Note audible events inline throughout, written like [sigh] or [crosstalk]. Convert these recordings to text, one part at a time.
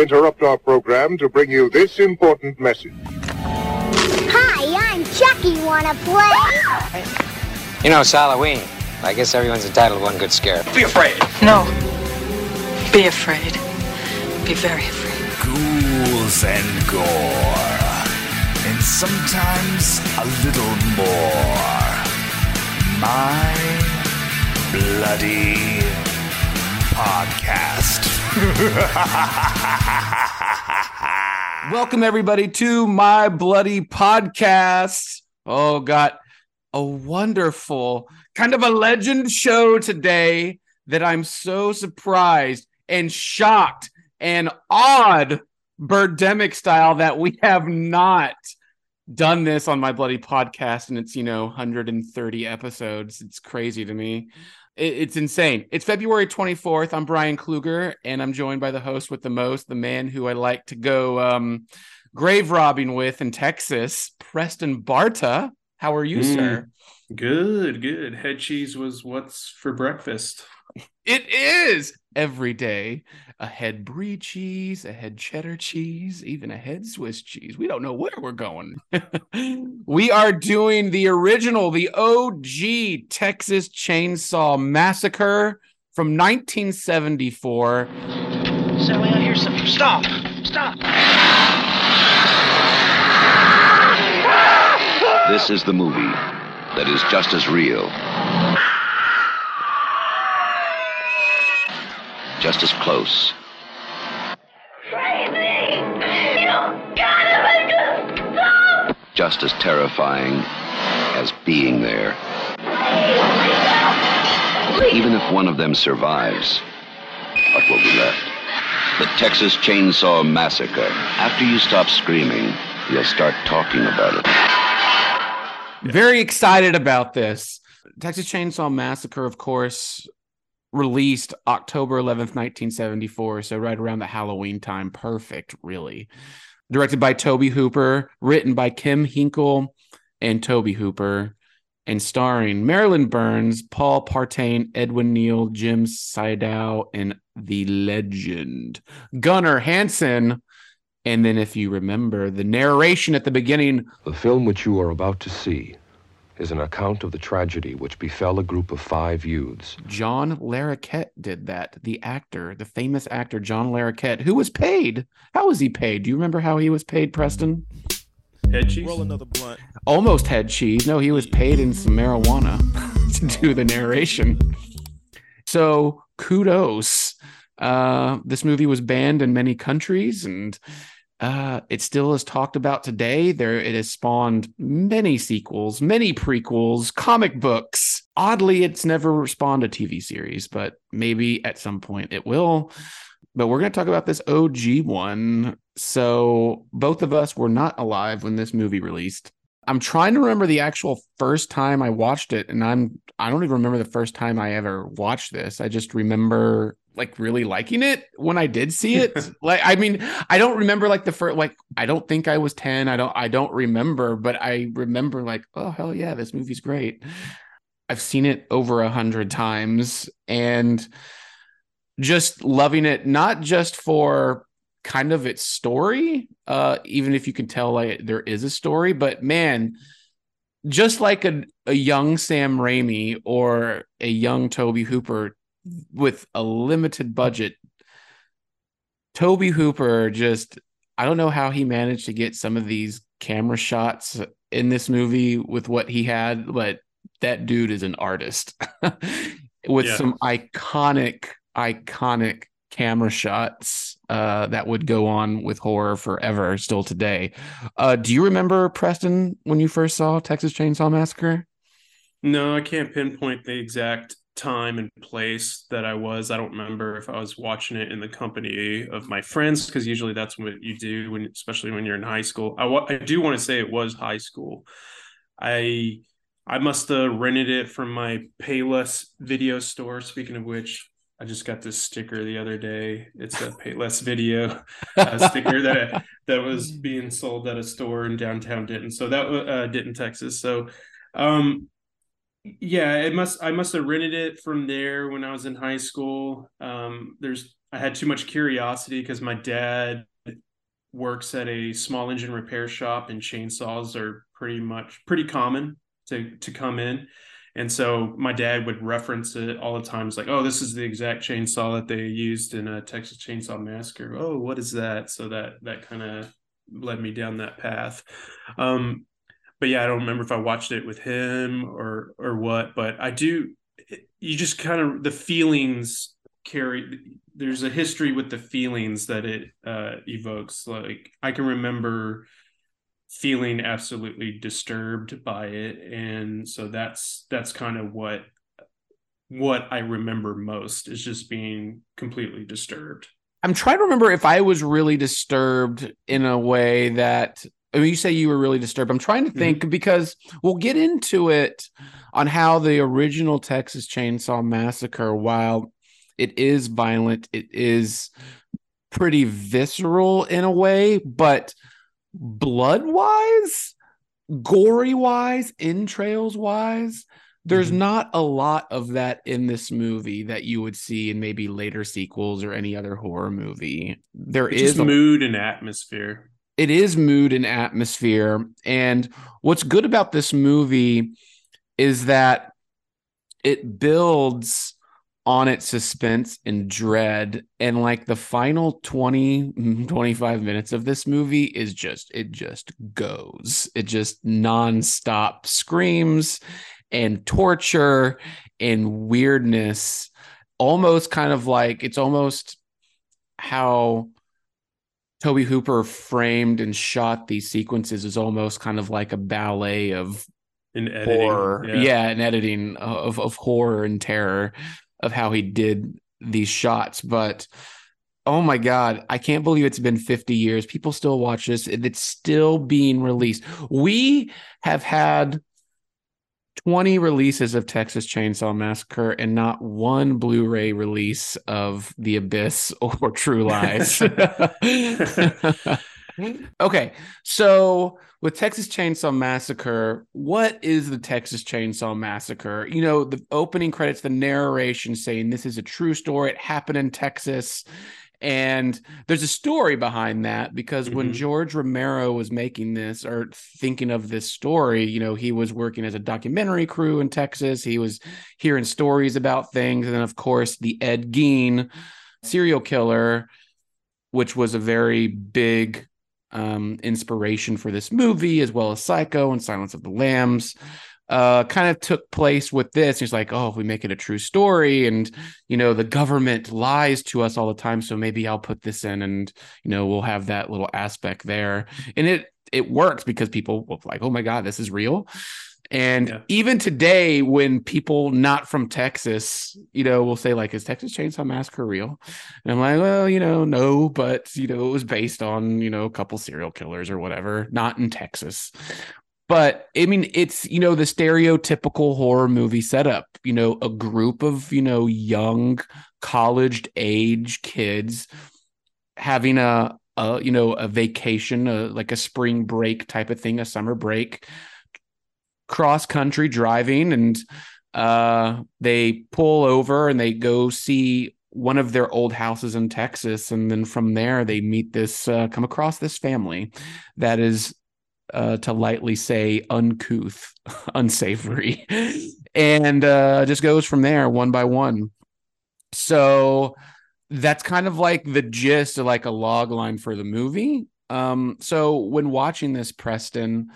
We interrupt our program to bring you this important message. Hi, I'm Chucky. Wanna play? You know, it's Halloween. I guess everyone's entitled to one good scare. Be afraid. No. Be afraid. Be very afraid. ghouls and gore, and sometimes a little more. My bloody podcast. [laughs] Welcome everybody to my bloody podcast. Oh, got a wonderful kind of a legend show today that I'm so surprised and shocked and odd birdemic style that we have not done this on my bloody podcast and it's you know 130 episodes it's crazy to me it's insane it's february 24th i'm brian kluger and i'm joined by the host with the most the man who i like to go um, grave robbing with in texas preston barta how are you Mm. sir Good, good. Head cheese was what's for breakfast. It is every day a head brie cheese a head cheddar cheese even a head swiss cheese we don't know where we're going [laughs] we are doing the original the og texas chainsaw massacre from 1974 Sally, I hear something. Stop! Stop! This is the movie that is just as real, just as close, Crazy! You gotta make us stop! just as terrifying as being there. Even if one of them survives, what will be left? The Texas Chainsaw Massacre. After you stop screaming, you'll start talking about it. very excited about this texas chainsaw massacre of course released october 11th 1974 so right around the halloween time perfect really. Directed by tobe hooper written by kim henkel and tobe hooper and starring marilyn burns paul partain edwin neal jim Siedow, and the legend gunnar hansen. And then if you remember the narration at the beginning. The film which you are about to see is an account of the tragedy which befell a group of five youths. John Larroquette did that. The actor, the famous actor John Larroquette, who was paid. How was he paid? Do you remember how he was paid, Preston? Head cheese. Roll another blunt. Almost head cheese. No, he was paid in some marijuana [laughs] to do the narration. So kudos. Uh, this movie was banned in many countries and uh, it still is talked about today. There, it has spawned many sequels, many prequels, comic books. Oddly, it's never spawned a TV series, but maybe at some point it will. But we're going to talk about this OG one. So both of us were not alive when this movie released. I'm trying to remember the actual first time I watched it, and I'm I don't even remember the first time I ever watched this. I just remember like really liking it when I did see it. [laughs] like I mean, I don't remember like the first like I don't think I was 10. I don't I don't remember, but I remember like, oh hell yeah, this movie's great. I've seen it over a hundred times and just loving it, not just for kind of its story, uh, even if you can tell like there is a story, but man, just like a, a young Sam Raimi or a young Tobe Hooper with a limited budget, Tobe Hooper just I don't know how he managed to get some of these camera shots in this movie with what he had, but that dude is an artist [laughs] with Yeah. some iconic, iconic camera shots uh, that would go on with horror forever still today. Uh, do you remember Preston when you first saw Texas Chainsaw Massacre? No, I can't pinpoint the exact time and place that I was. I don't remember if I was watching it in the company of my friends because usually that's what you do when, especially when you're in high school. I, I do want to say it was high school. I I must have rented it from my Payless video store. Speaking of which, I just got this sticker the other day. It's a Payless video uh, sticker that that was being sold at a store in downtown Denton. So that was uh, Denton, Texas. So um yeah it must i must have rented it from there when i was in high school um there's I had too much curiosity because my dad works at a small engine repair shop and chainsaws are pretty much pretty common to to come in and so my dad would reference it all the time. It's like, oh, this is the exact chainsaw that they used in a Texas Chainsaw Massacre. Oh, what is that? So that that kind of led me down that path. Um, but yeah, I don't remember if I watched it with him or or what. But I do. You just kind of the feelings carry. There's a history with the feelings that it uh, evokes. Like I can remember feeling absolutely disturbed by it and so that's that's kind of what what i remember most is just being completely disturbed i'm trying to remember if i was really disturbed in a way that I mean, you say you were really disturbed. I'm trying to think mm-hmm. because we'll get into it on how the original Texas Chainsaw Massacre, while it is violent, it is pretty visceral in a way, but blood wise, gory wise, entrails wise, there's mm-hmm. not a lot of that in this movie that you would see in maybe later sequels or any other horror movie. There it's is a, mood and atmosphere. It is mood and atmosphere. And what's good about this movie is that it builds on its suspense and dread. And like the final 20 [laughs] 25 minutes of this movie is just it just goes. It just nonstop screams and torture and weirdness. Almost kind of like it's almost how Tobe Hooper framed and shot these sequences is almost kind of like a ballet of in editing, horror. Yeah. yeah, an editing of, of horror and terror of how he did these shots, but oh my god, I can't believe it's been 50 years. People still watch this and it's still being released. We have had 20 releases of Texas Chainsaw Massacre and not one Blu-ray release of The Abyss [laughs] or True Lies. [laughs] okay, so with Texas Chainsaw Massacre, what is the Texas Chainsaw Massacre? You know, the opening credits, the narration saying this is a true story. It happened in Texas. And there's a story behind that because mm-hmm. when George Romero was making this or thinking of this story, you know, he was working as a documentary crew in Texas. He was hearing stories about things. And then, of course, the Ed Gein serial killer, which was a very big um, inspiration for this movie, as well as Psycho and Silence of the Lambs. Uh, kind of took place with this. He's like, oh, if we make it a true story, and you know, the government lies to us all the time, so maybe I'll put this in, and you know, we'll have that little aspect there, and it it works because people will like, oh my god, this is real. And yeah. even today, when people not from Texas, you know, will say like, "Is Texas Chainsaw Massacre real?" And I'm like, "Well, you know, no, but you know, it was based on you know a couple serial killers or whatever, not in Texas." But I mean, it's you know the stereotypical horror movie setup. You know, a group of you know young college age kids having a, a you know a vacation, a, like a spring break type of thing, a summer break cross country driving and uh, they pull over and they go see one of their old houses in Texas. And then from there, they meet this, uh, come across this family that is, uh, to lightly say, uncouth, [laughs] unsavory, and uh, just goes from there one by one. So that's kind of like the gist of like a log line for the movie. Um, so when watching this, Preston,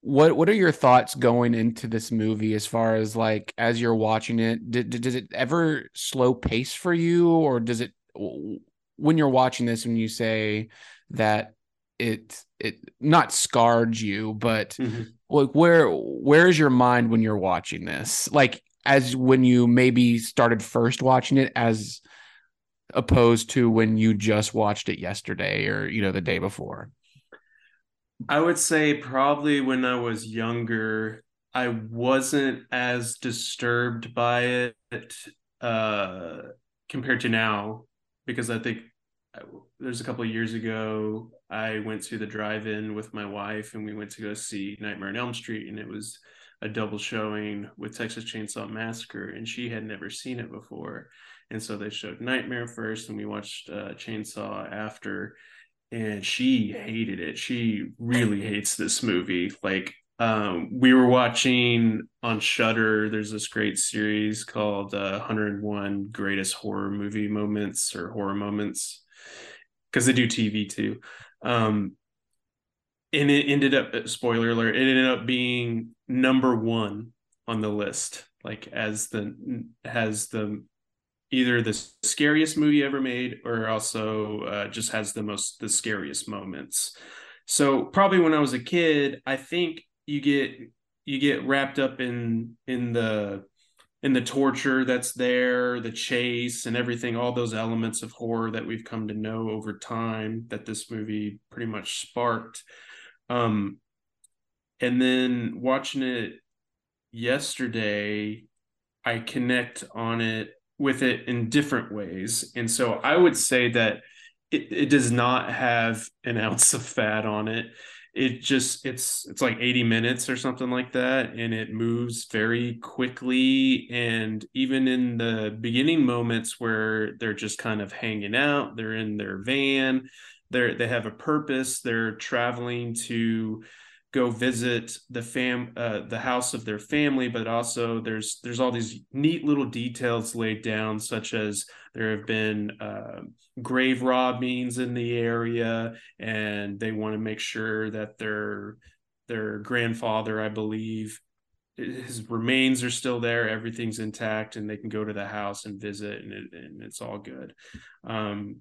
what what are your thoughts going into this movie as far as like as you're watching it did, did, does it ever slow pace for you or does it when you're watching this when you say that it it not scarred you but mm-hmm. like where where's your mind when you're watching this like as when you maybe started first watching it as opposed to when you just watched it yesterday or you know the day before I would say probably when I was younger, I wasn't as disturbed by it uh, compared to now, because I think there's a couple of years ago I went to the drive-in with my wife and we went to go see Nightmare on Elm Street, and it was a double showing with Texas Chainsaw Massacre, and she had never seen it before, and so they showed Nightmare first, and we watched uh, Chainsaw after. And she hated it. She really hates this movie. Like um, we were watching on Shudder. There's this great series called uh, 101 Greatest Horror Movie Moments or Horror Moments because they do TV too. Um, and it ended up spoiler alert it ended up being number one on the list like as the has the either the scariest movie ever made or also uh, just has the most the scariest moments so probably when i was a kid i think you get you get wrapped up in in the in the torture that's there the chase and everything all those elements of horror that we've come to know over time that this movie pretty much sparked um, and then watching it yesterday, I connect on it with it in different ways. And so I would say that it, it does not have an ounce of fat on it. It just it's it's like 80 minutes or something like that and it moves very quickly. And even in the beginning moments where they're just kind of hanging out, they're in their van, they're they have a purpose they're traveling to go visit the fam uh, the house of their family but also there's there's all these neat little details laid down such as there have been uh, grave robbings in the area and they want to make sure that their their grandfather i believe his remains are still there everything's intact and they can go to the house and visit and, it, and it's all good. Um,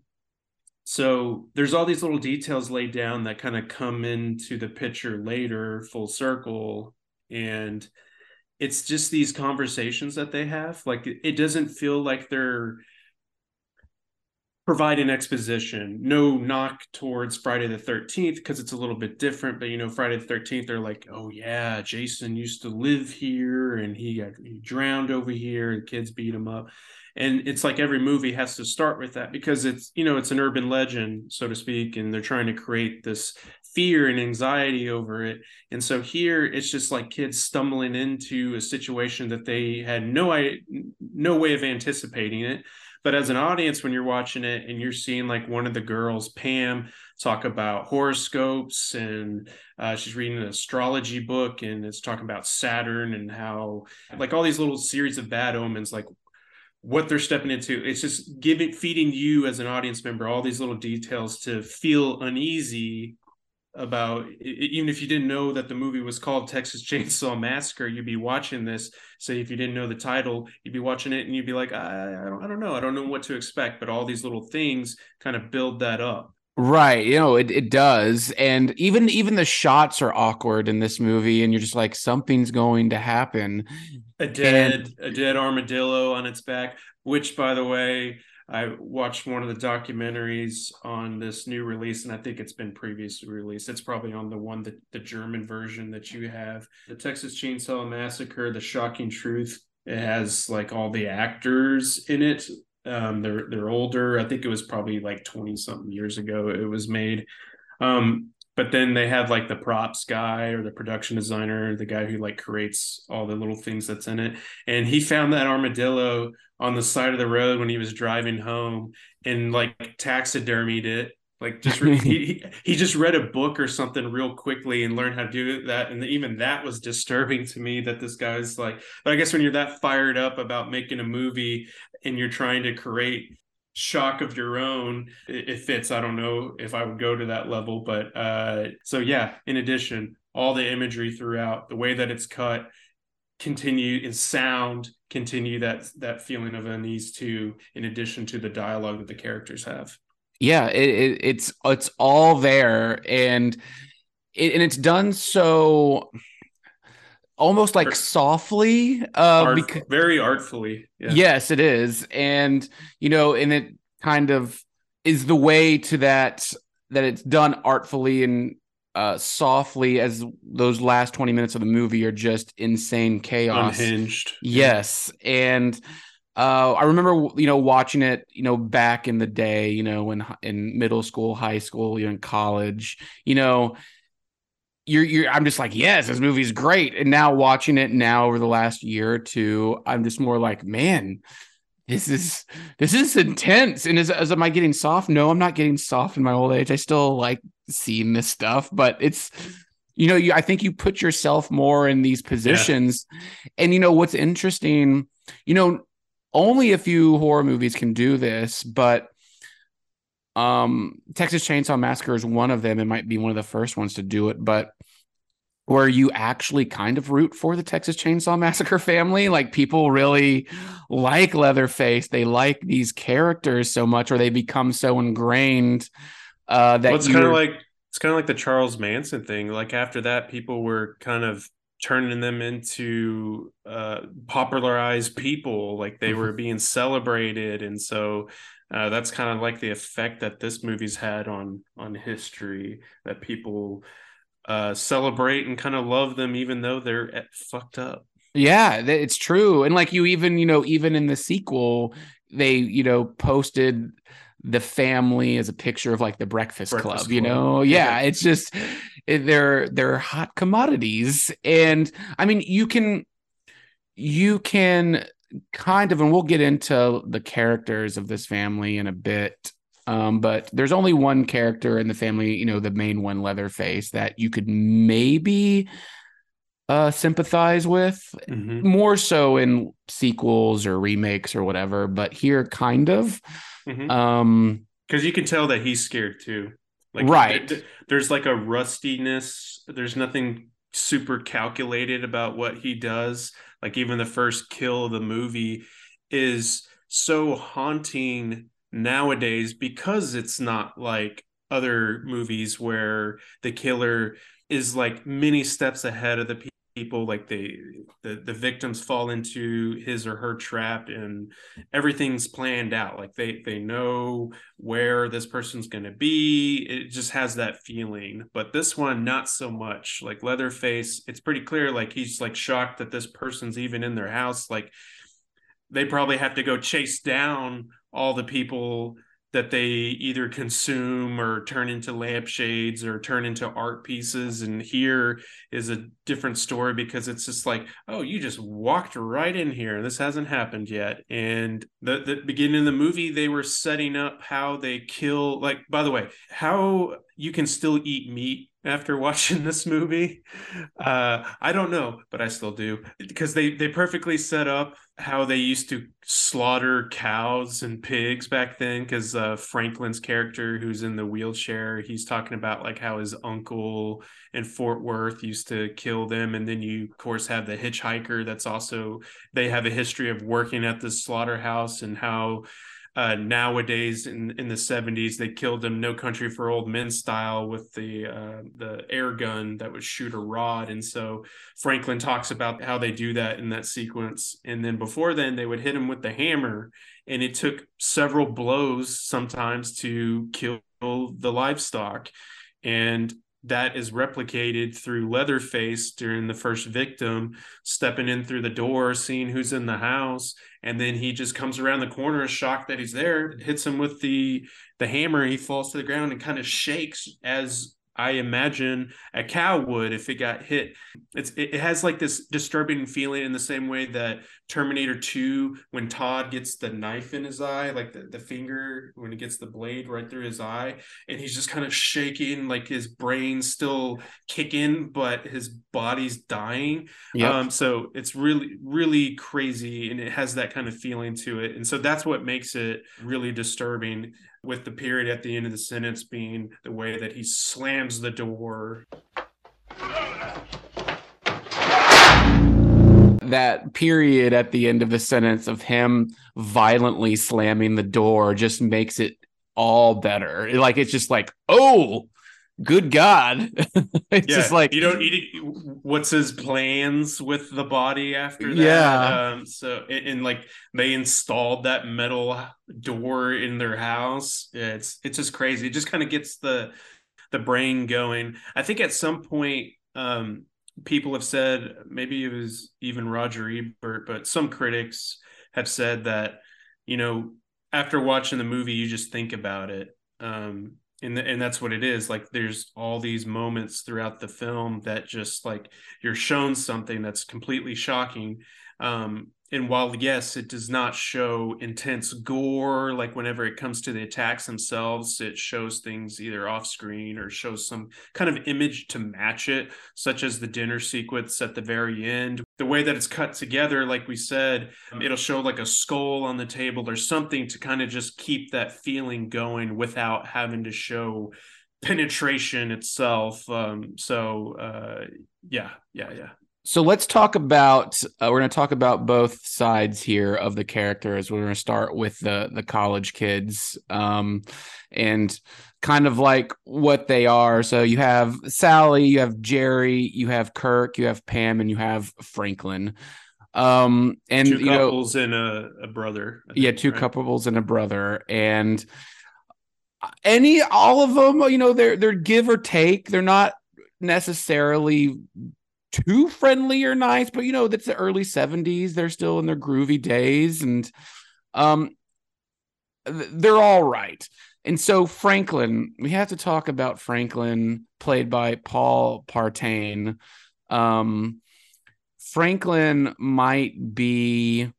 so there's all these little details laid down that kind of come into the picture later full circle and it's just these conversations that they have. Like it doesn't feel like they're providing exposition. No knock towards friday the 13th because it's a little bit different but you know friday the 13th they're like oh yeah jason used to live here and he got he drowned over here and kids beat him up. And it's like every movie has to start with that because it's you know it's an urban legend so to speak and they're trying to create this fear and anxiety over it. And so here it's just like kids stumbling into a situation that they had no no way of anticipating it but as an audience when you're watching it and you're seeing like one of the girls pam talk about horoscopes and uh, she's reading an astrology book and it's talking about saturn and how like all these little series of bad omens like what they're stepping into. It's just giving feeding you as an audience member all these little details to feel uneasy about even if you didn't know that the movie was called Texas Chainsaw Massacre, you'd be watching this. Say if you didn't know the title, you'd be watching it and you'd be like, I, I don't, I don't know, I don't know what to expect. But all these little things kind of build that up. Right, you know it, it does, and even even the shots are awkward in this movie, and you're just like something's going to happen. A dead and... a dead armadillo on its back, which by the way, I watched one of the documentaries on this new release, and I think it's been previously released. It's probably on the one that the German version that you have, the Texas Chainsaw Massacre: The Shocking Truth. It has like all the actors in it um, they're they're older. I think it was probably like twenty something years ago it was made. Um, but then they have like the props guy or the production designer, the guy who like creates all the little things that's in it. And he found that armadillo on the side of the road when he was driving home and like taxidermied it like just re- he he just read a book or something real quickly and learned how to do that, and even that was disturbing to me. That this guy's like, but I guess when you're that fired up about making a movie and you're trying to create shock of your own, it, it fits. I don't know if I would go to that level, but uh, so yeah. In addition, all the imagery throughout, the way that it's cut, continue in sound, continue that that feeling of unease too. In addition to the dialogue that the characters have yeah it, it, it's it's all there and it, and it's done so almost like softly uh Art, because, very artfully yeah. yes it is. And you know and it kind of is the way to that that it's done artfully and uh softly as those last 20 minutes of the movie are just insane chaos. Unhinged yes. And uh, I remember, you know, watching it, you know, back in the day, you know, when in middle school, high school, you're in college, you know, you're, you're, I'm just like, yes, this movie's great. And now watching it now over the last year or two, I'm just more like, man, this is this is intense. And as, as am I getting soft? No, I'm not getting soft in my old age. I still like seeing this stuff, but it's you know, you I think you put yourself more in these positions. Yeah. And you know what's interesting, you know, only a few horror movies can do this, but um Texas Chainsaw Massacre is one of them. It might be one of the first ones to do it, but where you actually kind of root for the Texas Chainsaw [laughs] Massacre family. Like people really like Leatherface. They like these characters so much, or they become so ingrained uh, that well, it's kind of like it's kind of like the Charles Manson thing. Like after that, people were kind of turning them into uh, popularized people. Like they were being celebrated, and so. Uh, that's kind of like the effect that this movie's had on on history that people uh, celebrate and kind of love them, even though they're fucked up. Yeah, it's true. And like you even, you know, even in the sequel, they, you know, posted the family as a picture of like the Breakfast, Breakfast Club, you know? [laughs] Yeah, it's just they're they're hot commodities. And I mean, you can you can kind of and we'll get into the characters of this family in a bit um, but there's only one character in the family, you know, the main one, Leatherface, that you could maybe uh, sympathize with mm-hmm. more so in sequels or remakes or whatever, but here kind of. Mm-hmm. Um, because you can tell that he's scared too. Like right. There, there's like a rustiness. There's nothing super calculated about what he does. Like even the first kill of the movie is so haunting nowadays because it's not like other movies where the killer is like many steps ahead of the people like they the, the victims fall into his or her trap and everything's planned out. Like they they know where this person's going to be. It just has that feeling. But this one not so much. Like leatherface it's pretty clear like he's like shocked that this person's even in their house. Like they probably have to go chase down all the people that they either consume or turn into lampshades or turn into art pieces. And here is a different story because it's just like, oh, you just walked right in here. This hasn't happened yet. And the, the beginning of the movie, they were setting up how they kill, like, by the way, how you can still eat meat after [laughs] watching this movie. Uh, I don't know, but I still do because they they perfectly set up how they used to slaughter cows and pigs back then. Because uh, Franklin's character, who's in the wheelchair, he's talking about like how his uncle in Fort Worth used to kill them, and then you of course have the hitchhiker. That's also they have a history of working at the slaughterhouse and how uh, nowadays in, in the 70s they killed him no country for old men style with the uh, the air gun that would shoot a rod. And so franklin talks about how they do that in that sequence. And then before then they would hit him with the hammer and it took several blows sometimes to kill the livestock. And that is replicated through Leatherface during the first victim stepping in through the door, seeing who's in the house, and then he just comes around the corner, shocked that he's there, hits him with the the hammer. He falls to the ground and kind of shakes as I imagine a cow would if it got hit. It's it has like this disturbing feeling in the same way that Terminator 2, when Todd gets the knife in his eye, like the, the finger when he gets the blade right through his eye, and he's just kind of shaking, like his brain's still kicking, but his body's dying. Yep. Um, so it's really, really crazy, and it has that kind of feeling to it. And so that's what makes it really disturbing with the period at the end of the sentence being the way that he slams the door. That period at the end of the sentence of him violently slamming the door just makes it all better. Like it's just like, oh, good God. [laughs] it's yeah, just like you don't eat what's his plans with the body after that. Yeah. Um, so and, and, like they installed that metal door in their house. Yeah, it's it's just crazy. It just kind of gets the the brain going. I think at some point um people have said maybe it was even Roger Ebert, but some critics have said that, you know, after watching the movie, you just think about it. Um, and the, and that's what it is like there's all these moments throughout the film that just like you're shown something that's completely shocking. Um and while yes, it does not show intense gore, like whenever it comes to the attacks themselves, it shows things either off screen or shows some kind of image to match it, such as the dinner sequence at the very end. The way that it's cut together, like we said, um, it'll show like a skull on the table or something to kind of just keep that feeling going without having to show penetration itself. Um, so uh, yeah, yeah, yeah. So let's talk about. Uh, we're going to talk about both sides here of the characters. We're going to start with the the college kids, um, and kind of like what they are. So you have Sally, you have Jerry, you have Kirk, you have Pam, and you have Franklin. Um, and two you know, couples and a, a brother. I yeah, two right? couples and a brother, and any all of them, you know, they're they're give or take. They're not necessarily too friendly or nice, but you know, that's the early 70s. They're still in their groovy days and um they're all right. And so Franklin, we have to talk about Franklin played by Paul Partain. Um Franklin might be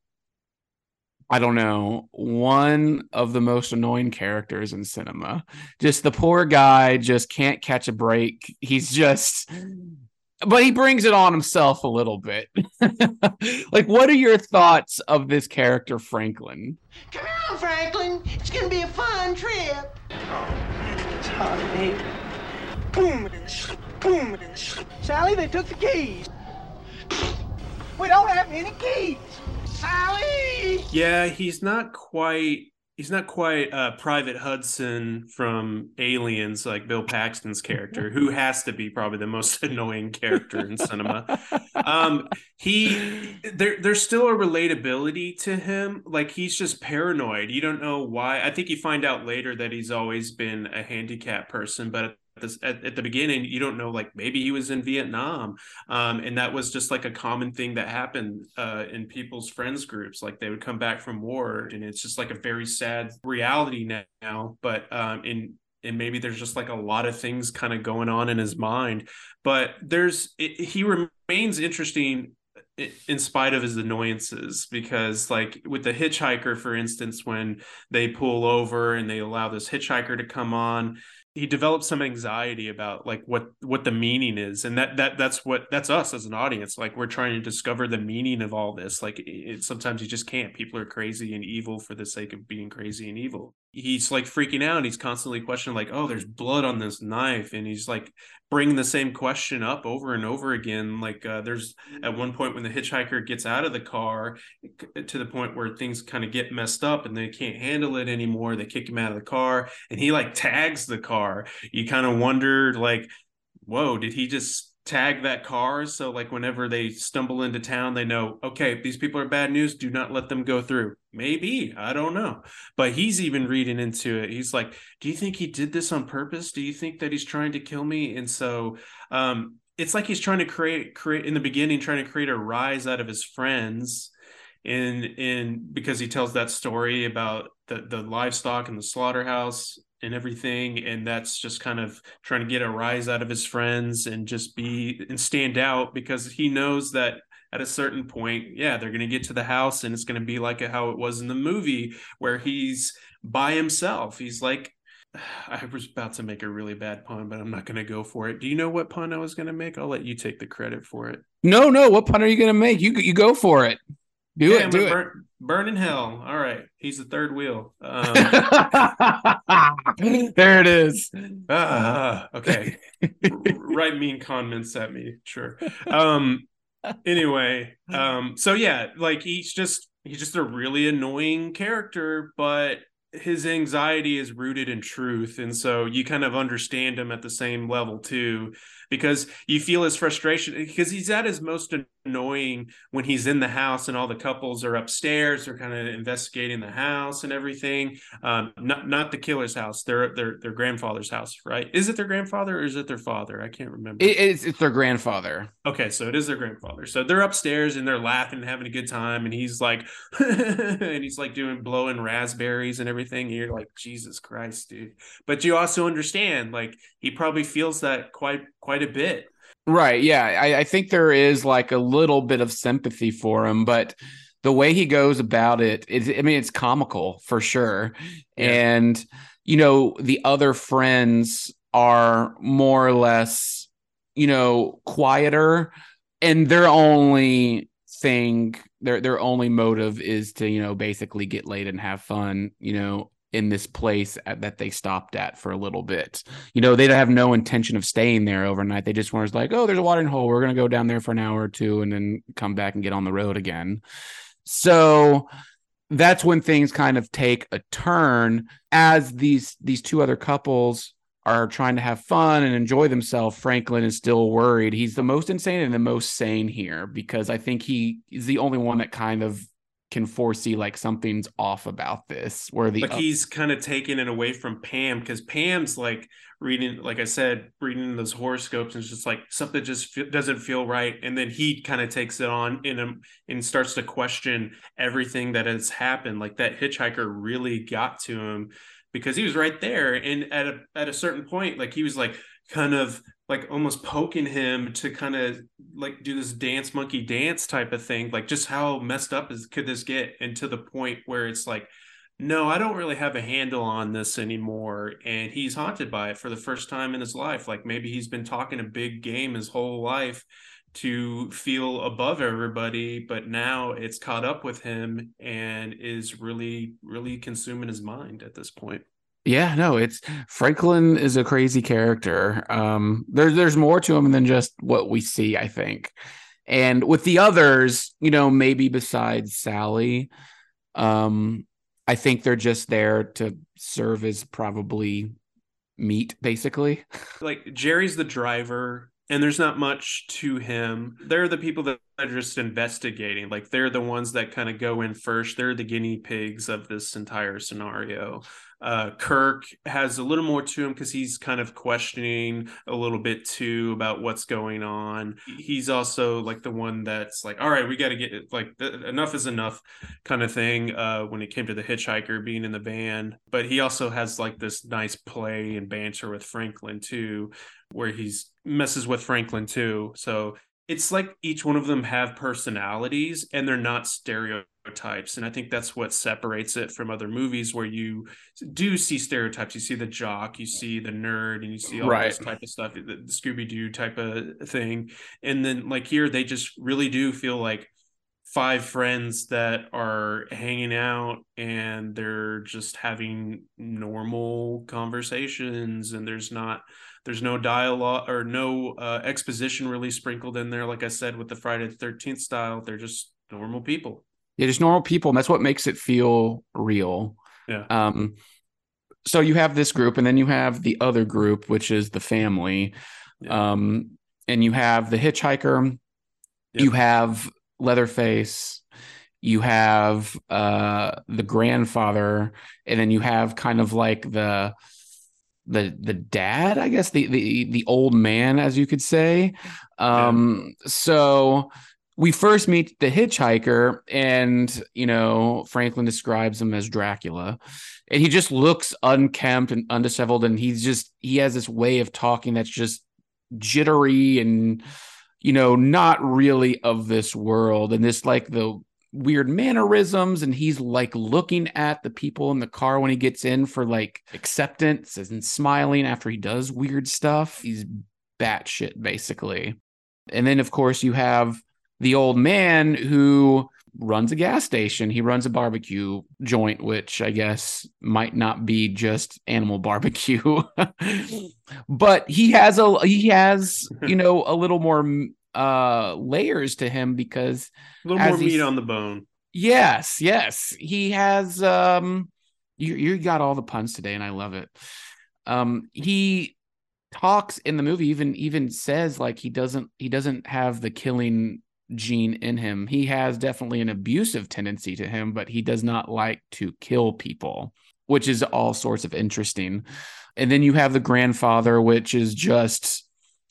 I don't know, one of the most annoying characters in cinema. Just the poor guy just can't catch a break. He's just but he brings it on himself a little bit. [laughs] like what are your thoughts of this character Franklin? Come on, Franklin. It's gonna be a fun trip. Oh, man, it's hot in here. Boom, boom. Sally, they took the keys. We don't have any keys. Sally! Yeah, he's not quite he's not quite uh Private Hudson from Aliens like Bill Paxton's character, who [laughs] has to be probably the most [laughs] annoying character in cinema. Um he there there's still a relatability to him. Like he's just paranoid. You don't know why. I think you find out later that he's always been a handicapped person, but this, at, at the beginning you don't know like maybe he was in vietnam um, and that was just like a common thing that happened uh, in people's friends groups. Like they would come back from war and it's just like a very sad reality now but um, in and maybe there's just like a lot of things kind of going on in his mind. But there's it, he remains interesting in spite of his annoyances because like with the hitchhiker for instance when they pull over and they allow this hitchhiker to come on he develops some anxiety about like what what the meaning is. And that that that's what that's us as an audience. Like we're trying to discover the meaning of all this. Like it, sometimes you just can't. People are crazy and evil for the sake of being crazy and evil he's like freaking out he's constantly questioning like oh there's blood on this knife and he's like bringing the same question up over and over again like uh, there's at one point when the hitchhiker gets out of the car to the point where things kind of get messed up and they can't handle it anymore they kick him out of the car and he like tags the car. You kind of wonder like whoa did he just tag that car so like whenever they stumble into town they know okay these people are bad news do not let them go through. Maybe i don't know. But he's even reading into it. He's like do you think he did this on purpose? Do you think that he's trying to kill me? And so um it's like he's trying to create create in the beginning trying to create a rise out of his friends in in because he tells that story about the the livestock and the slaughterhouse and everything and that's just kind of trying to get a rise out of his friends and just be and stand out because he knows that at a certain point yeah they're going to get to the house and it's going to be like how it was in the movie where he's by himself he's like [sighs] I was about to make a really bad pun, but I'm not going to go for it. Do you know what pun I was going to make? I'll let you take the credit for it. No, no. What pun are you going to make? You you go for it. Do Yeah, it. Do it. burn, in hell. All right, he's the third wheel. Um, [laughs] there it is. Ah, okay. [laughs] Write mean comments at me. Sure. Um anyway, um so yeah, like he's just he's just a really annoying character, but his anxiety is rooted in truth and so you kind of understand him at the same level too because you feel his frustration because he's at his most annoying when he's in the house and all the couples are upstairs they're kind of investigating the house and everything um not not the killer's house their their their grandfather's house right is it their grandfather or is it their father i can't remember It- it's, it's their grandfather. Okay, so it is their grandfather. So they're upstairs and they're laughing and having a good time, and he's like, [laughs] and he's like doing blowing raspberries and everything. And you're like, Jesus Christ, dude. But you also understand, like, he probably feels that quite quite a bit. Right. Yeah. I, I think there is like a little bit of sympathy for him, but the way he goes about it, I mean, it's comical for sure. Yeah. And, you know, the other friends are more or less, you know, quieter and their only thing, their their only motive is to, you know, basically get laid and have fun, you know, in this place at, that they stopped at for a little bit. You know, they have no intention of staying there overnight. They just were like, oh, there's a watering hole. We're gonna go down there for an hour or two and then come back and get on the road again. So that's when things kind of take a turn as these these two other couples are trying to have fun and enjoy themselves franklin is still worried he's the most insane and the most sane here because i think he is the only one that kind of can foresee like something's off about this where the like he's kind of taking it away from pam because pam's like reading like i said reading those horoscopes and it's just like something just f- doesn't feel right and then he kind of takes it on in him and starts to question everything that has happened. Like that hitchhiker really got to him because he was right there and at a at a certain point like he was like kind of like almost poking him to kind of like do this dance monkey dance type of thing like just how messed up is could this get? And to the point where it's like no i don't really have a handle on this anymore. And he's haunted by it for the first time in his life. Like maybe he's been talking a big game his whole life to feel above everybody but now it's caught up with him and is really really consuming his mind at this point yeah, no, it's Franklin is a crazy character. Um, there's there's more to him than just what we see, I think. And with the others, you know, maybe besides Sally, um, I think they're just there to serve as probably meat, basically. Like Jerry's the driver, and there's not much to him. They're the people that just investigating. Like they're the ones that kind of go in first. They're the guinea pigs of this entire scenario. Uh, Kirk has a little more to him because he's kind of questioning a little bit too about what's going on. He's also like the one that's like, all right, we got to get like enough is enough kind of thing uh, when it came to the hitchhiker being in the van. But he also has like this nice play and banter with Franklin too, where he's messes with Franklin too. So it's like each one of them have personalities and they're not stereotypes and i think that's what separates it from other movies where you do see stereotypes you see the jock you see the nerd and you see all Right. this type of stuff the, the scooby-doo type of thing and then like here they just really do feel like five friends that are hanging out and they're just having normal conversations and there's not there's no dialogue or no uh, exposition really sprinkled in there like i said with the friday the 13th style. They're just normal people. Yeah, just normal people, and that's what makes it feel real. yeah. Um, so you have this group, and then you have the other group, which is the family. Yeah. Um, and you have the hitchhiker, you have Leatherface, you have uh the grandfather, and then you have kind of like the the the dad, I guess, the the the old man, as you could say. Um, so we first meet the hitchhiker, and you know, Franklin describes him as Dracula. And he just looks unkempt and undisheveled, and he's just he has this way of talking that's just jittery and you know, not really of this world. And this like the weird mannerisms, and he's like looking at the people in the car when he gets in for like acceptance and smiling after he does weird stuff. He's batshit basically. And then of course you have the old man who runs a gas station. He runs a barbecue joint, which I guess might not be just animal [laughs] barbecue, [laughs] but he has a he has you know a little more uh layers to him because a little more meat on the bone Yes, yes. He has um you you got all the puns today and I love it. Um he talks in the movie even even says like he doesn't he doesn't have the killing gene in him. He has definitely an abusive tendency to him, but he does not like to kill people, which is all sorts of interesting. And then you have the grandfather which is just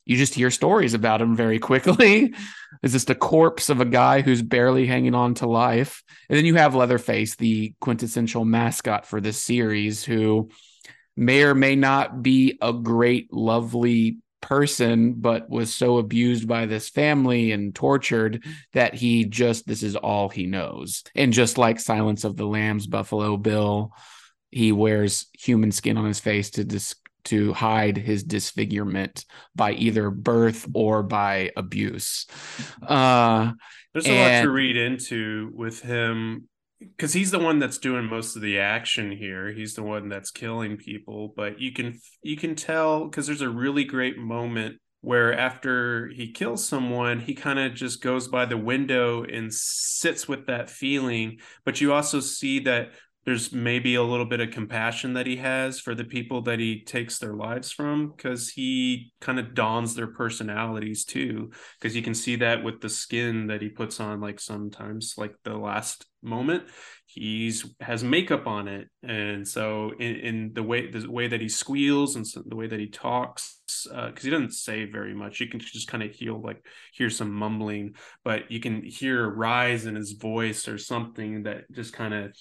you just hear stories about him very quickly. [laughs] It's just a corpse of a guy who's barely hanging on to life. And then you have Leatherface, the quintessential mascot for this series, who may or may not be a great, lovely person, but was so abused by this family and tortured that he just, this is all he knows. And just like Silence of the Lambs, Buffalo Bill, he wears human skin on his face to dis- to hide his disfigurement by either birth or by abuse. Uh, There's a lot to read into with him because he's the one that's doing most of the action here. He's the one that's killing people, but you can you can tell because there's a really great moment where after he kills someone, he kind of just goes by the window and sits with that feeling. But you also see that there's maybe a little bit of compassion that he has for the people that he takes their lives from because he kind of dons their personalities too because you can see that with the skin that he puts on like sometimes like the last moment he's has makeup on it. And so in, in the way the way that he squeals and so the way that he talks because uh, he doesn't say very much you can just kind of hear like hear some mumbling but you can hear a rise in his voice or something that just kind of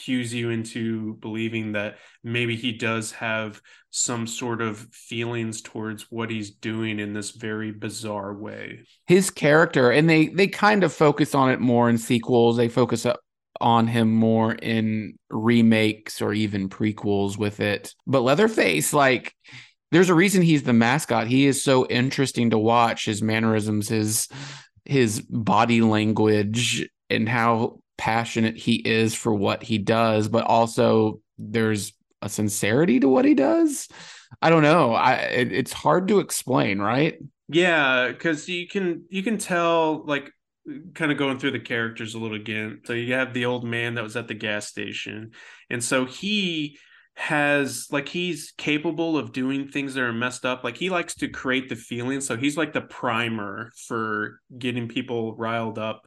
cues you into believing that maybe he does have some sort of feelings towards what he's doing in this very bizarre way. His character, and they they kind of focus on it more in sequels. They focus on him more in remakes or even prequels with it. But Leatherface, like there's a reason he's the mascot. He is so interesting to watch his mannerisms, his his body language and how passionate he is for what he does, but also there's a sincerity to what he does. I don't know. I it, it's hard to explain, right? Yeah, because you can you can tell like kind of going through the characters a little again. So you have the old man that was at the gas station, and so he has like he's capable of doing things that are messed up like he likes to create the feeling so he's like the primer for getting people riled up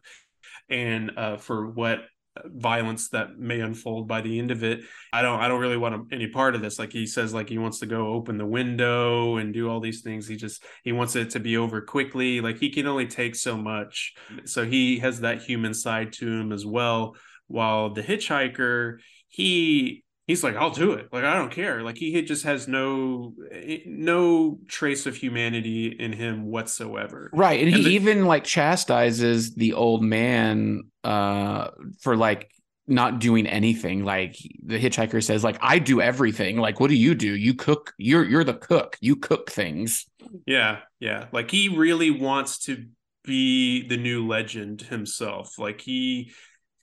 and uh, for what violence that may unfold by the end of it. I don't i don't really want any part of this. Like he says like he wants to go open the window and do all these things. He just he wants it to be over quickly. Like he can only take so much. So he has that human side to him as well. While the hitchhiker he he's like i'll do it. Like i don't care. Like he just has no eh, no trace of humanity in him whatsoever. Right and, and he the, even like chastises the old man uh for like not doing anything. Like the hitchhiker says like i do everything. Like what do you do? You cook. You're you're the cook. You cook things. Yeah yeah. Like he really wants to be the new legend himself. Like he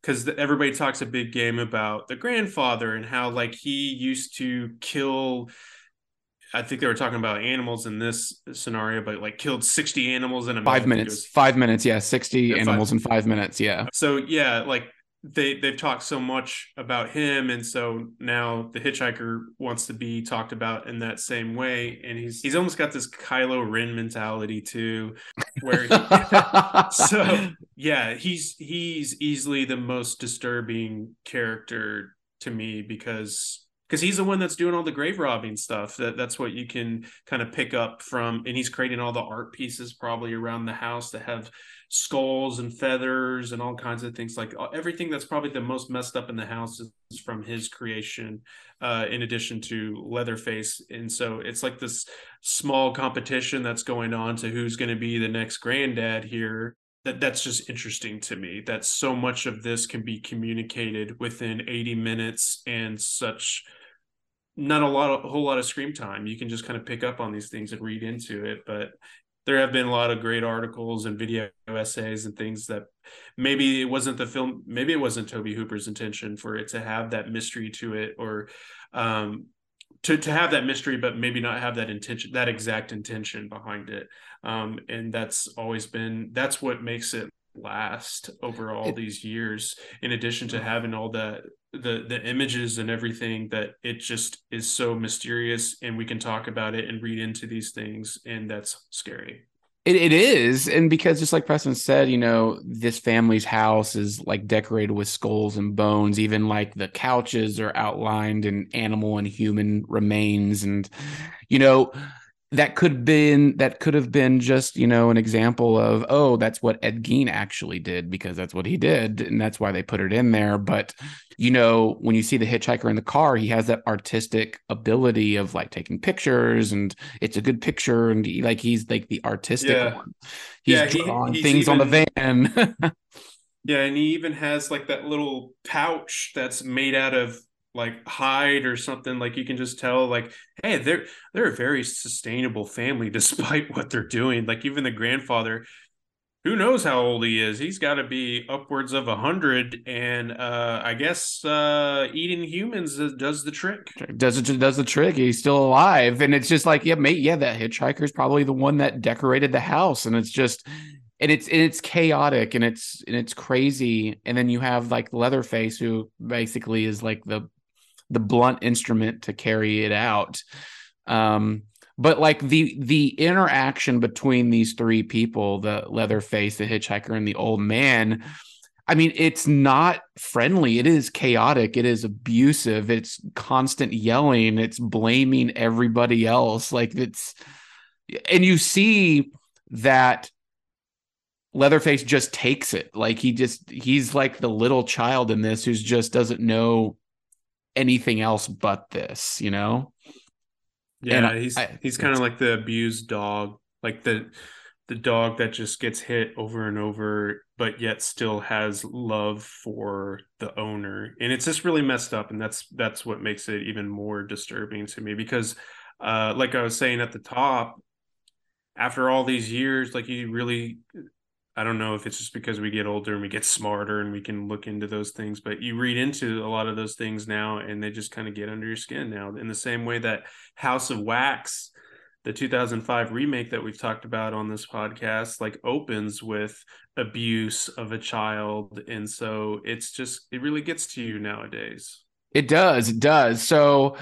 because everybody talks a big game about the grandfather and how like he used to kill I think they were talking about animals in this scenario, but like killed 60 animals in a five minutes. Was, five minutes, yeah. 60 yeah, animals five. in five minutes, yeah. So yeah, like they they've talked so much about him and so now the hitchhiker wants to be talked about in that same way and he's he's almost got this Kylo Ren mentality too where he, [laughs] so yeah he's he's easily the most disturbing character to me because because he's the one that's doing all the grave robbing stuff. That that's what you can kind of pick up from and he's creating all the art pieces probably around the house to have skulls and feathers and all kinds of things. Like uh, everything that's probably the most messed up in the house is from his creation uh, in addition to leatherface. And so it's like this small competition that's going on to who's going to be the next granddad here. That that's just interesting to me that so much of this can be communicated within 80 minutes and such not a lot a whole lot of screen time. You can just kind of pick up on these things and read into it but there have been a lot of great articles and video essays and things that maybe it wasn't the film maybe it wasn't Tobe hooper's intention for it to have that mystery to it or um, to, to have that mystery but maybe not have that intention that exact intention behind it. Um, and that's always been that's what makes it last over all it, these years in addition to having all the the the images and everything that it just is so mysterious and we can talk about it and read into these things and that's scary. It, it is. And because just like preston said you know this family's house is like decorated with skulls and bones. Even like the couches are outlined in animal and human remains. And you know that could have been that could have been just you know an example of oh that's what ed gein actually did because that's what he did and that's why they put it in there. But you know when you see the hitchhiker in the car he has that artistic ability of like taking pictures and it's a good picture and he, like he's like the artistic Yeah. one. He's Yeah, he- drawing he's things on the van. [laughs] Yeah, and he even has like that little pouch that's made out of like hide or something. Like you can just tell, like, hey, they're they're a very sustainable family [laughs] despite what they're doing. Like even the grandfather, who knows how old he is? He's got to be upwards of a hundred, and uh, I guess uh, eating humans does- the trick. does it does the trick he's still alive and it's just like yeah mate yeah that hitchhiker's probably the one that decorated the house and it's just and it's and it's chaotic and it's and it's crazy and then you have like leatherface who basically is like the the blunt instrument to carry it out um but like the the interaction between these three people the leatherface the hitchhiker and the old man I mean, it's not friendly. It is chaotic. It is abusive. It's constant yelling. It's blaming everybody else. Like it's, and you see that Leatherface just takes it. Like he just, he's like the little child in this who's just doesn't know anything else but this, you know? Yeah, And he's I- he's kind of like the abused dog, like the the dog that just gets hit over and over, but yet still has love for the owner. And it's just really messed up, and that's that's what makes it even more disturbing to me because, uh, like I was saying at the top, after all these years, like you really. I don't know if it's just because we get older and we get smarter and we can look into those things, but you read into a lot of those things now and they just kind of get under your skin now. In the same way that House of Wax, the 2005 remake that we've talked about on this podcast, like opens with abuse of a child. And so it's just, it really gets to you nowadays. It does. It does. So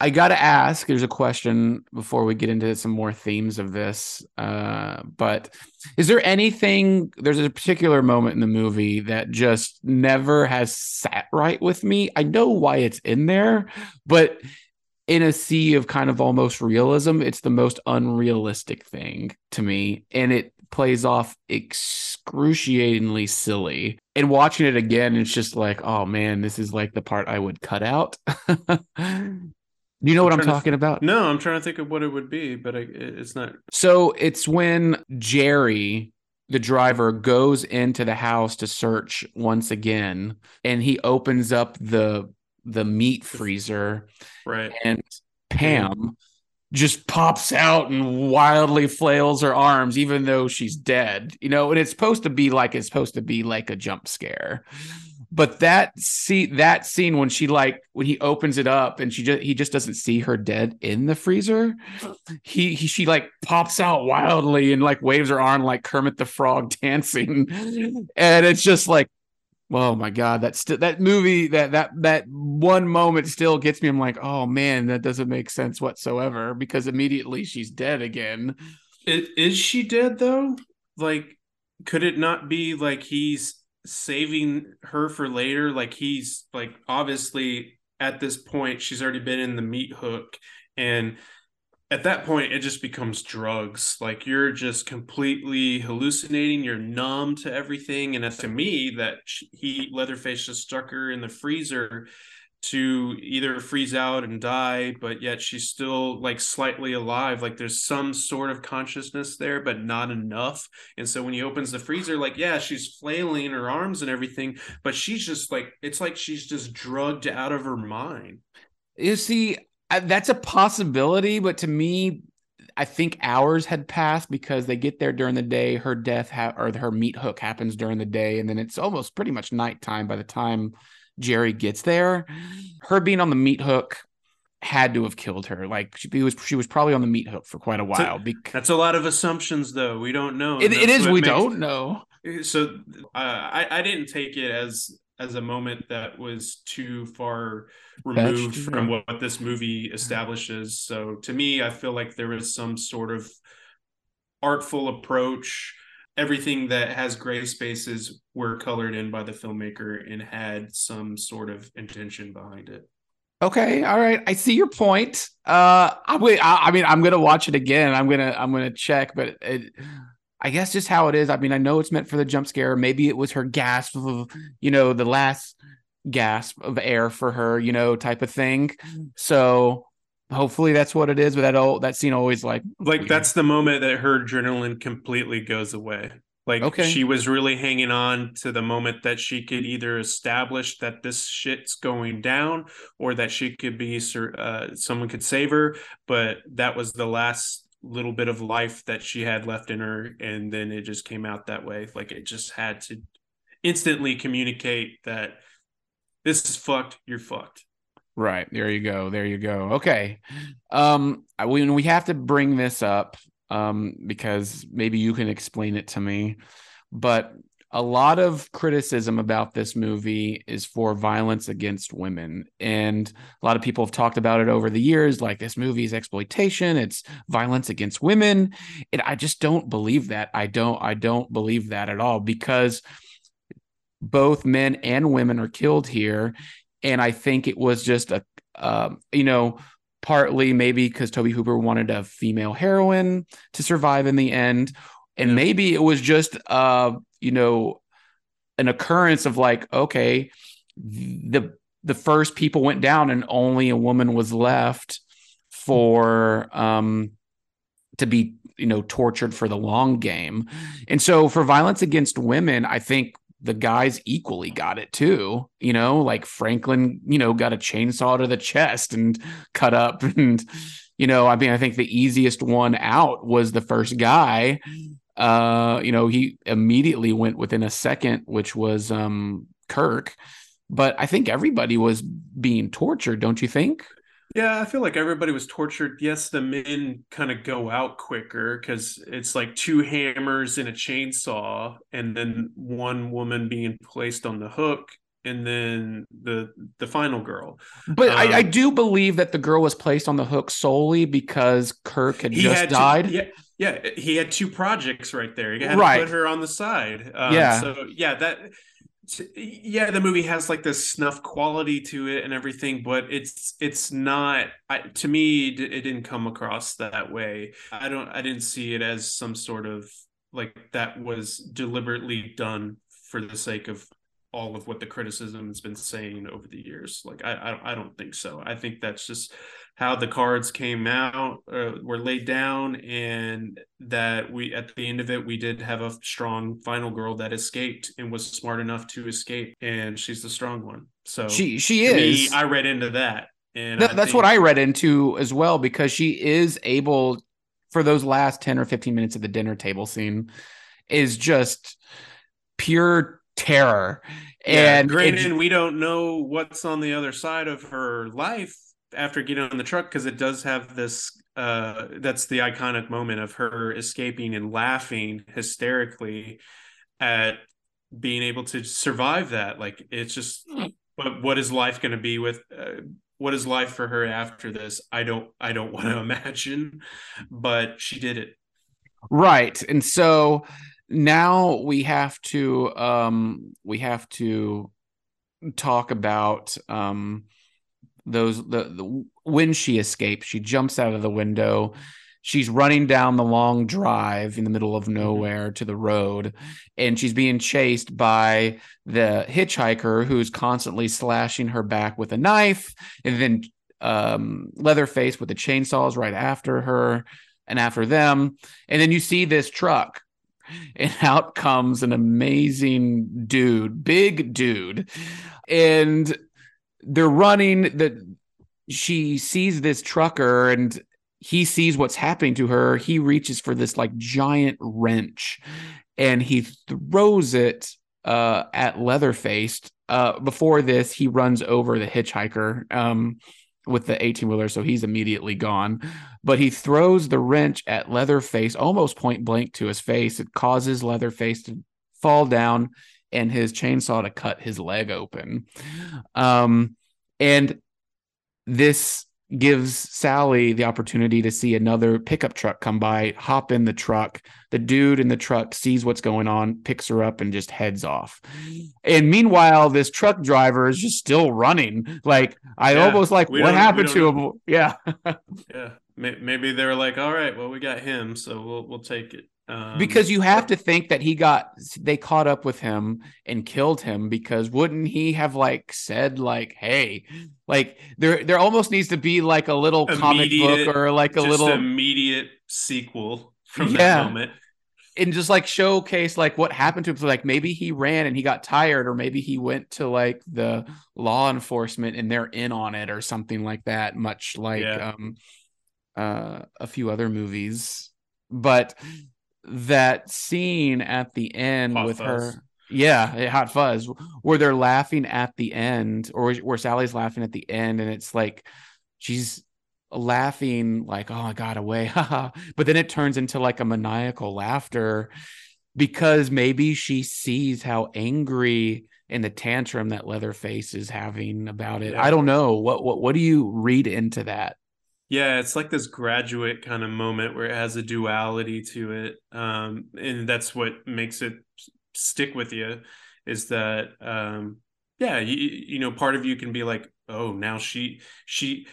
I got to ask there's a question before we get into some more themes of this. Uh, but is there anything, there's a particular moment in the movie that just never has sat right with me? I know why it's in there, but in a sea of kind of almost realism, it's the most unrealistic thing to me. And it plays off excruciatingly silly. And watching it again, it's just like, oh man, this is like the part I would cut out. [laughs] you know what I'm trying to- talking about? No, I'm trying to think of what it would be, but I, it's not. So it's when Jerry, the driver, goes into the house to search once again, and he opens up the the meat freezer, Right. and Pam just pops out and wildly flails her arms, even though she's dead. You know, and it's supposed to be like it's supposed to be like a jump scare. But that see that scene when she like when he opens it up and she just he just doesn't see her dead in the freezer. He, he she like pops out wildly and like waves her arm like Kermit the Frog [laughs] dancing, and it's just like Oh my god, that still that movie that that that one moment still gets me. I'm like, oh man, that doesn't make sense whatsoever because immediately she's dead again. Is, is she dead though? Like, could it not be like he's saving her for later? Like he's like obviously at this point she's already been in the meat hook, and at that point it just becomes drugs. Like you're just completely hallucinating. You're numb to everything, and to me, that he Leatherface just stuck her in the freezer to either freeze out and die, but yet she's still like slightly alive. Like there's some sort of consciousness there, but not enough. And so when he opens the freezer, like, yeah, she's flailing her arms and everything, but she's just like, it's like she's just drugged out of her mind. You see, I- that's a possibility, but to me, I think hours had passed because they get there during the day. Her death ha- or her meat hook happens during the day, and then it's almost pretty much nighttime by the time Jerry gets there. Her being on the meat hook had to have killed her. Like she was, she was probably on the meat hook for quite a while. Because That's a lot of assumptions, though. We don't know. it, it is, we makes- don't know. so uh, I, I didn't take it as as a moment that was too far removed from yeah. what this movie establishes so to me i feel like there was some sort of artful approach everything that has gray spaces were colored in by the filmmaker and had some sort of intention behind it Okay, all right. I see your point. Uh, I, I, I mean, I'm gonna watch it again. I'm gonna, I'm gonna check, but it, I guess just how it is. I mean, I know it's meant for the jump scare. Maybe it was her gasp of, you know, the last gasp of air for her, you know, type of thing. So hopefully that's what it is. But that old that scene always like like that's the moment that her adrenaline completely goes away. Like Okay. she was really hanging on to the moment that she could either establish that this shit's going down or that she could be uh, someone could save her, but that was the last little bit of life that she had left in her and then it just came out that way. Like it just had to instantly communicate that this is fucked, you're fucked. Right. There you go. There you go. Okay. Um I- we we have to bring this up um because maybe you can explain it to me. But a lot of criticism about this movie is for violence against women and a lot of people have talked about it over the years like this movie is exploitation it's violence against women and i just don't believe that. I don't i don't believe that at all because both men and women are killed here and I think it was just a, um, you know, partly maybe because Tobe Hooper wanted a female heroine to survive in the end, and maybe it was just, uh, you know, an occurrence of like, okay, the the first people went down and only a woman was left for um to be you know tortured for the long game. And so for violence against women i think the guys equally got it too you know like franklin you know got a chainsaw to the chest and cut up [laughs] and you know i mean i think the easiest one out was the first guy. Uh you know he immediately went within a second which was um kirk. But i think everybody was being tortured don't you think? Yeah, I feel like everybody was tortured. Yes, the men kind of go out quicker because it's like two hammers and a chainsaw, and then one woman being placed on the hook, and then the the final girl. But I, I Um, do believe that the girl was placed on the hook solely because Kirk had just had died. yeah, yeah, he had two projects right there. He had Right. to put her on the side. Um, Yeah. So yeah, that. Yeah, the movie has like this snuff quality to it and everything, but it's it's not. I, to me, it didn't come across that way. I don't. I didn't see it as some sort of like that was deliberately done for the sake of all of what the criticism has been saying over the years. Like I, I, I don't think so. I think that's just how the cards came out, uh, were laid down, and that we at the end of it we did have a strong final girl that escaped and was smart enough to escape, and she's the strong one. So She- she to me, is. I read into that, and I that's think- what I read into as well because she is able for those last 10 or 15 minutes of the dinner table scene is just pure terror. Yeah, and granted, it- we don't know what's on the other side of her life after getting on the truck because it does have this. Uh, that's the iconic moment of her escaping and laughing hysterically at being able to survive that. Like it's just, but what is life going to be with? Uh, what is life for her after this? I don't. I don't [laughs] want to imagine, but she did it. Right. And so now we have to um we have to talk about um those the, the when she escapes, she jumps out of the window. She's running down the long drive in the middle of nowhere to the road, and she's being chased by the hitchhiker who's constantly slashing her back with a knife, and then um, Leatherface with the chainsaws right after her and after them. And then you see this truck, and out comes an amazing dude, big dude. And they're running that she sees this trucker and he sees what's happening to her. He reaches for this like giant wrench and he throws it uh, at Leatherface. Uh, before this, he runs over the hitchhiker um, with the 18 wheeler, so he's immediately gone. But he throws the wrench at Leatherface almost point blank to his face. It causes Leatherface to fall down and his chainsaw to cut his leg open. Um, and this gives Sally the opportunity to see another pickup truck come by, hop in the truck. The dude in the truck sees what's going on, picks her up, and just heads off. And meanwhile, this truck driver is just still running. Like I Yeah, almost like what happened to know. him? Yeah. [laughs] Yeah, maybe they were like, "All right, well, we got him, so we'll we'll take it." Um, because you have to think that he got they caught up with him and killed him because wouldn't he have like said like hey like there there almost needs to be like a little comic book or like a little immediate sequel from Yeah. that moment. and just like showcase like what happened to him so like maybe he ran and he got tired or maybe he went to like the law enforcement and they're in on it or something like that much like Yeah. um uh a few other movies but that scene at the end Hot with Fuzz. her yeah hot fuzz. Where they're laughing at the end or where sally's laughing at the end and it's like she's laughing like oh i got away. [laughs] But then it turns into like a maniacal laughter because maybe she sees how angry and the tantrum that leatherface is having about it. Yeah. i don't know. What what what do you read into that Yeah, it's like this graduate kind of moment where it has a duality to it, um, and that's what makes it stick with you. Is that um, yeah, you, you know, part of you can be like, oh, now she she.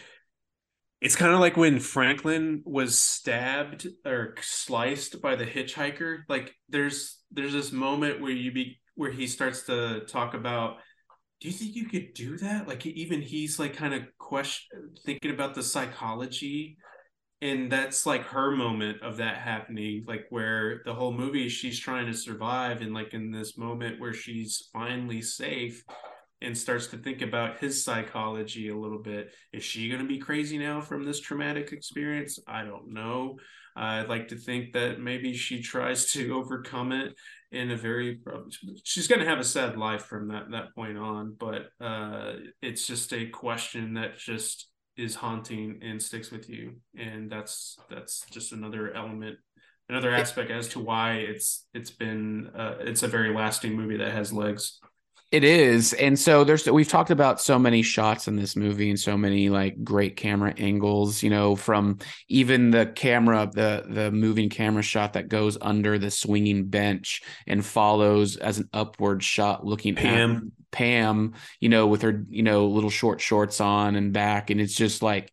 It's kind of like when Franklin was stabbed or sliced by the hitchhiker. Like there's there's this moment where you be where he starts to talk about do you think you could do that? Like even he's like kind of question thinking about the psychology and that's like her moment of that happening like where the whole movie she's trying to survive and like in this moment where she's finally safe and starts to think about his psychology a little bit. Is she going to be crazy now from this traumatic experience? I don't know. I'd like to think that maybe she tries to overcome it in a very she's going to have a sad life from that that point on but uh it's just a question that just is haunting and sticks with you and that's that's just another element another aspect as to why it's it's been uh, it's a very lasting movie that has legs It is. And so there's we've talked about so many shots in this movie and so many like great camera angles, you know, from even the camera the the moving camera shot that goes under the swinging bench and follows as an upward shot looking Pam. at Pam, you know, with her, you know, little short shorts on and back and it's just like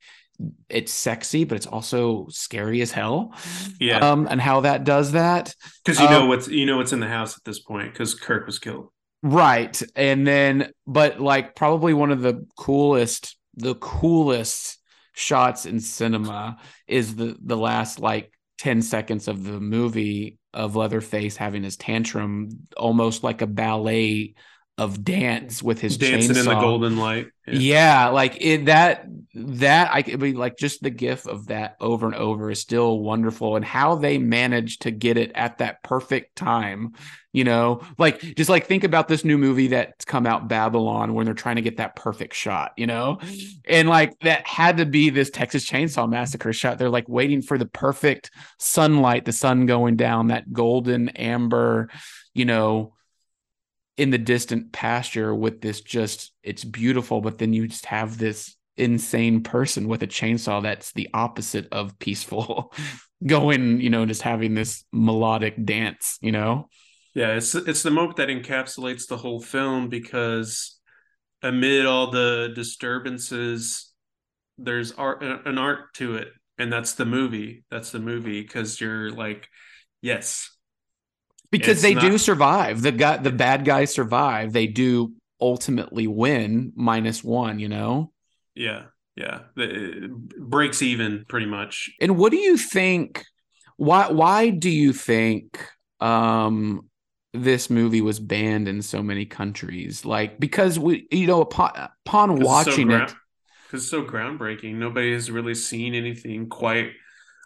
it's sexy but it's also scary as hell. Yeah. Um and how that does that. because you know Um, what's you know what's in the house at this point because kirk was killed Right. And then, but like probably one of the coolest, the coolest shots in cinema is the the last like 10 seconds of the movie of Leatherface having his tantrum, almost like a ballet of dance with his dancing in the golden light. Yeah, like it that that I could be like just the gif of that over and over is still wonderful and how they managed to get it at that perfect time, you know, like just like think about this new movie that's come out Babylon when they're trying to get that perfect shot, you know, and like that had to be this Texas Chainsaw Massacre shot. They're like waiting for the perfect sunlight, the sun going down, that golden amber, you know, in the distant pasture with this just it's beautiful but then you just have this insane person with a chainsaw that's the opposite of peaceful [laughs] going you know just having this melodic dance you know Yeah, it's it's the moment that encapsulates the whole film because amid all the disturbances, there's art an art to it, and that's the movie. That's the movie because you're like, yes, because It's they do survive the guy the bad guys survive they do ultimately win minus one you know yeah, yeah, it breaks even pretty much. And what do you think? Why why do you think um this movie was banned in so many countries? Like because we you know upon, upon watching it, because it's so groundbreaking. Nobody has really seen anything quite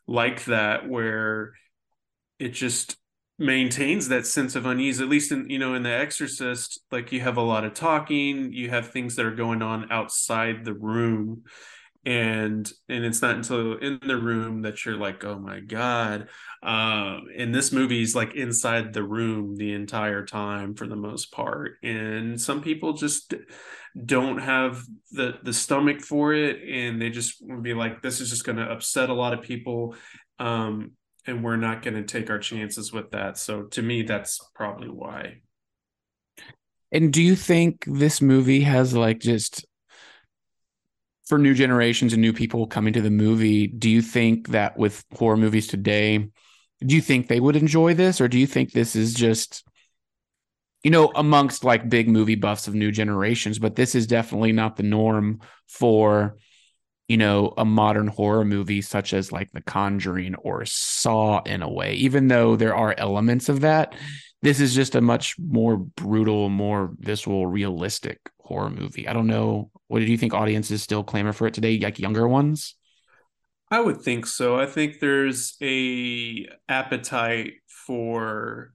like that, where it just maintains that sense of unease. At least in you know in The Exorcist, like you have a lot of talking, you have things that are going on outside the room, and and it's not until in the room that you're like oh my god um and this movie's like inside the room the entire time for the most part and some people just don't have the the stomach for it and they just would be like this is just going to upset a lot of people um and we're not going to take our chances with that. So to me that's probably why. And do you think this movie has like just for new generations and new people coming to the movie, do you think that with horror movies today, do you think they would enjoy this? Or do you think this is just you know amongst like big movie buffs of new generations, but this is definitely not the norm for you know a modern horror movie such as like The Conjuring or Saw in a way, even though there are elements of that. This is just a much more brutal, more visceral, realistic horror movie. I don't know what do you think audiences still clamor for it today, like younger ones? I would think so. I think there's a appetite for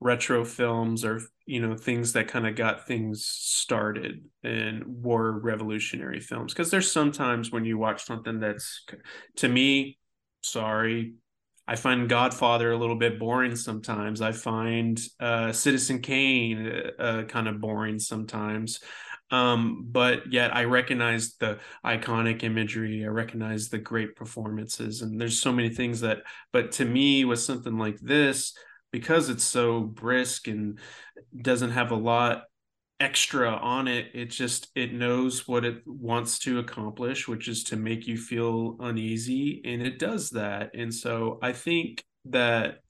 retro films or you know things that kind of got things started and were revolutionary films because there's sometimes when you watch something that's to me sorry I find Godfather a little bit boring sometimes. I find uh, Citizen Kane uh, uh kind of boring sometimes. Um, but yet I recognize the iconic imagery, I recognize the great performances, and there's so many things that, but to me, with something like this, because it's so brisk and doesn't have a lot extra on it it just it knows what it wants to accomplish which is to make you feel uneasy and it does that. And so i think that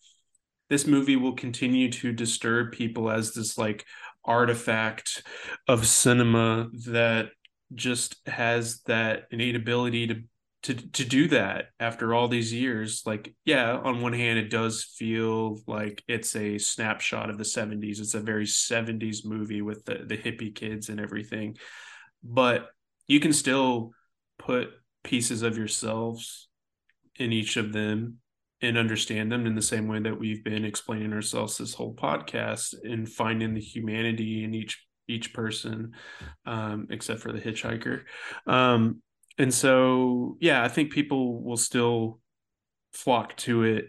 this movie will continue to disturb people as this like artifact of cinema that just has that innate ability to to to do that after all these years like yeah on one hand it does feel like it's a snapshot of the 70s it's a very 70s movie with the the hippie kids and everything. But you can still put pieces of yourselves in each of them and understand them in the same way that we've been explaining ourselves this whole podcast and finding the humanity in each each person um, except for the hitchhiker. Um, and so yeah i think people will still flock to it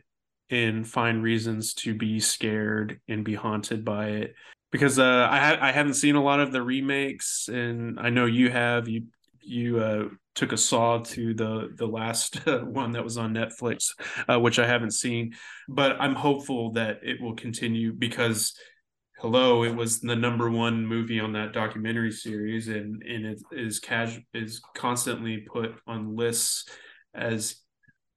and find reasons to be scared and be haunted by it because uh, I ha- I haven't seen a lot of the remakes, and I know you have. You you uh, took a saw to the the last [laughs] one that was on Netflix, uh, which I haven't seen, but I'm hopeful that it will continue because hello it was the number one movie on that documentary series and and it is cash is constantly put on lists as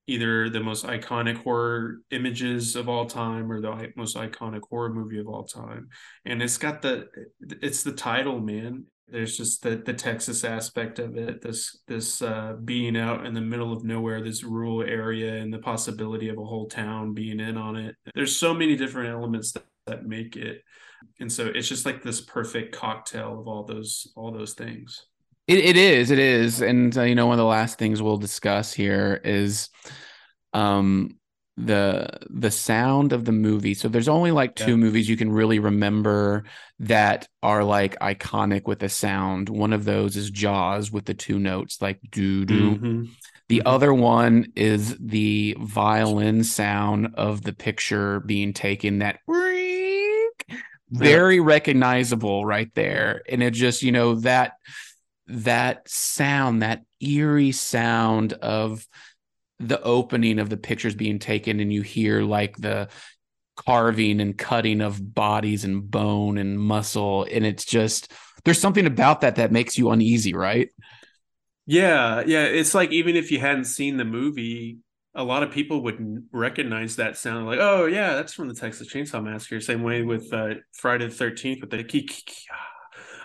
either the most iconic horror images of all time or the most iconic horror movie of all time. And it's got the it's the title man. There's just the the Texas aspect of it this this uh, being out in the middle of nowhere this rural area and the possibility of a whole town being in on it. There's so many different elements that, that make it and so it's just like this perfect cocktail of all those all those things it, it is it is and uh, you know one of the last things we'll discuss here is um the the sound of the movie so there's only like two yeah. movies you can really remember that are like iconic with the sound one of those is jaws with the two notes like doo doo mm-hmm. the mm-hmm. other one is the violin sound of the picture being taken that very recognizable right there. And it just you know that that sound that eerie sound of the opening of the pictures being taken and you hear like the carving and cutting of bodies and bone and muscle. And it's just there's something about that that makes you uneasy right? Yeah yeah. It's like even if you hadn't seen the movie a lot of people would recognize that sound like oh yeah that's from the texas chainsaw massacre same way with uh, friday the 13th with the kiki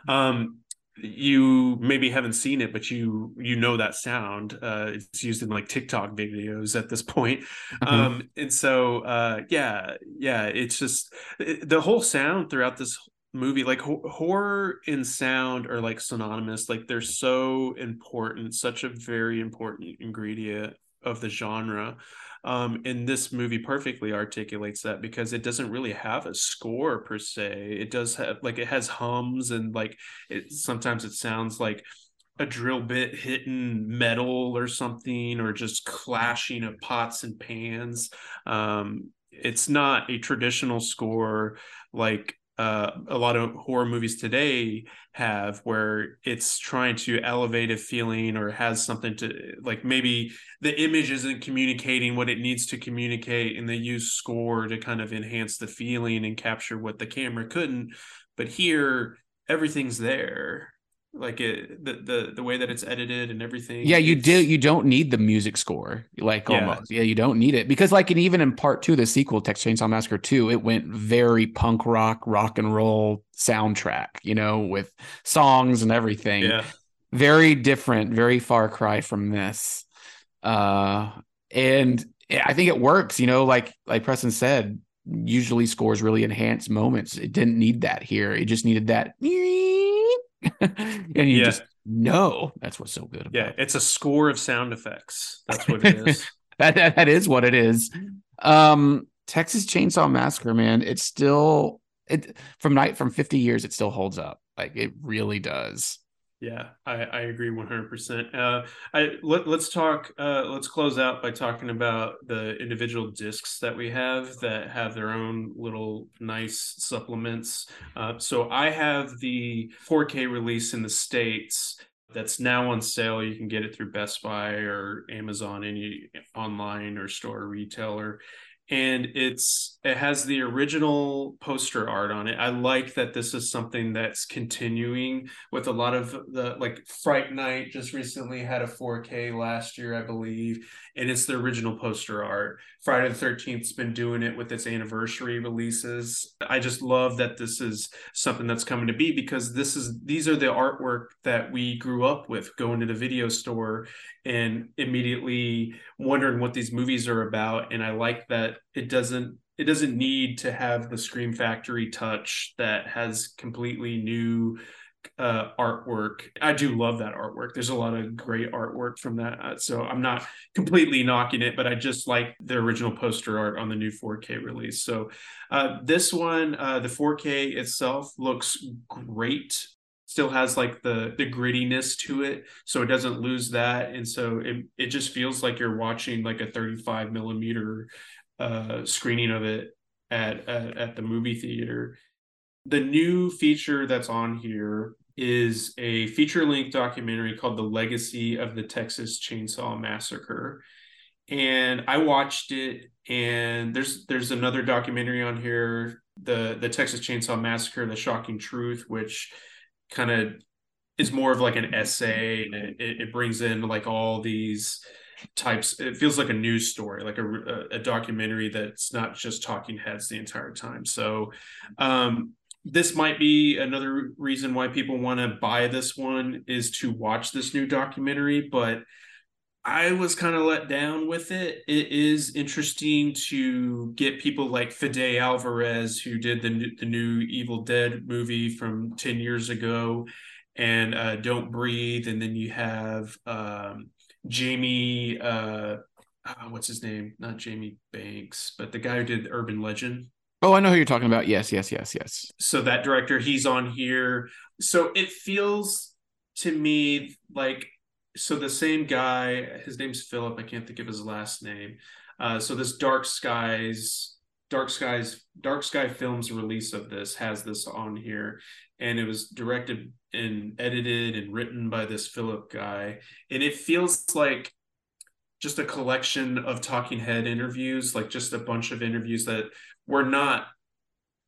um you maybe haven't seen it, but you you know that sound. Uh, it's used in like TikTok videos at this [laughs] point. Mm-hmm. Um, and so uh, yeah, yeah, it's just it, the whole sound throughout this movie like ho- horror and sound are like synonymous like they're so important such a very important ingredient of the genre um, and this movie perfectly articulates that because it doesn't really have a score per se. It does have like it has hums and like it sometimes it sounds like a drill bit hitting metal or something or just clashing of pots and pans um it's not a traditional score like uh, a lot of horror movies today have where it's trying to elevate a feeling or has something to like maybe the image isn't communicating what it needs to communicate and they use score to kind of enhance the feeling and capture what the camera couldn't. But here everything's there like it the the, the way that it's edited and everything Yeah, you do. You don't need the music score, like Yeah. almost. Yeah, you don't need it because, like, and even in part two, the sequel, Texas Chainsaw Massacre two, it went very punk rock, rock and roll soundtrack. You know, with songs and everything. yeah Very different, very far cry from this. Uh, and I think it works. You know, like like Preston said, usually scores really enhance moments. It didn't need that here. It just needed that. [laughs] and you Yeah. just know that's what's so good. About yeah it's a score of sound effects that's what it is [laughs] that, that that is what it is. Um, Texas Chainsaw Massacre, man, it's still it from night from 50 years, it still holds up. Like it really does. Yeah, I, I agree 100%. Uh, I let, let's talk. Uh, let's close out by talking about the individual discs that we have that have their own little nice supplements. Uh, so I have the 4K release in the states that's now on sale. You can get it through Best Buy or Amazon, any online or store retailer and it's it has the original poster art on it. I like that this is something that's continuing with a lot of the like Fright Night just recently had a 4K last year, I believe, and it's the original poster art. Friday the 13th's been doing it with its anniversary releases. I just love that this is something that's coming to be because this is these are the artwork that we grew up with going to the video store and immediately wondering what these movies are about and i like that it doesn't it doesn't need to have the scream factory touch that has completely new uh artwork. I do love that artwork. There's a lot of great artwork from that uh, so i'm not completely knocking it but i just like the original poster art on the new 4k release. So uh this one uh the 4k itself looks great. Still has like the the grittiness to it so it doesn't lose that and so it, it just feels like you're watching like a 35 millimeter uh screening of it at, at at the movie theater the new feature that's on here is a feature length documentary called the legacy of the texas chainsaw massacre. And i watched it and there's there's another documentary on here the the texas chainsaw massacre the shocking truth which kind of is more of like an essay and it, it brings in like all these types it feels like a news story like a, a documentary that's not just talking heads the entire time. So um this might be another reason why people want to buy this one is to watch this new documentary but I was kind of let down with it. It is interesting to get people like Fede Alvarez, who did the the new Evil Dead movie from ten years ago, and uh, Don't Breathe, and then you have um, Jamie. Uh, uh, what's his name? Not Jamie Blanks, but the guy who did Urban Legend. Oh, I know who you're talking about. Yes, yes, yes, yes. So that director, he's on here. So it feels to me like so the same guy, his name's Philip. I can't think of his last name. Uh, so this Dark Skies, Dark Skies, Dark Sky Films release of this has this on here, and it was directed and edited and written by this Philip guy, and it feels like just a collection of talking head interviews, like just a bunch of interviews that were not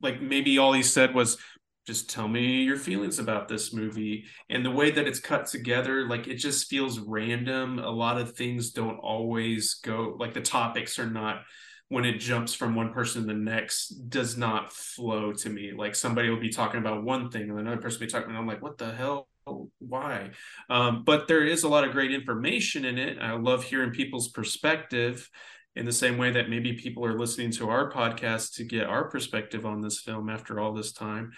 like maybe all he said was just tell me your feelings about this movie. And the way that it's cut together like it just feels random. A lot of things don't always go like the topics are not when it jumps from one person to the next does not flow to me. Like somebody will be talking about one thing and another person will be talking and i'm like what the hell? Why? Um, but there is a lot of great information in it. I love hearing people's perspective in the same way that maybe people are listening to our podcast to get our perspective on this film after all this time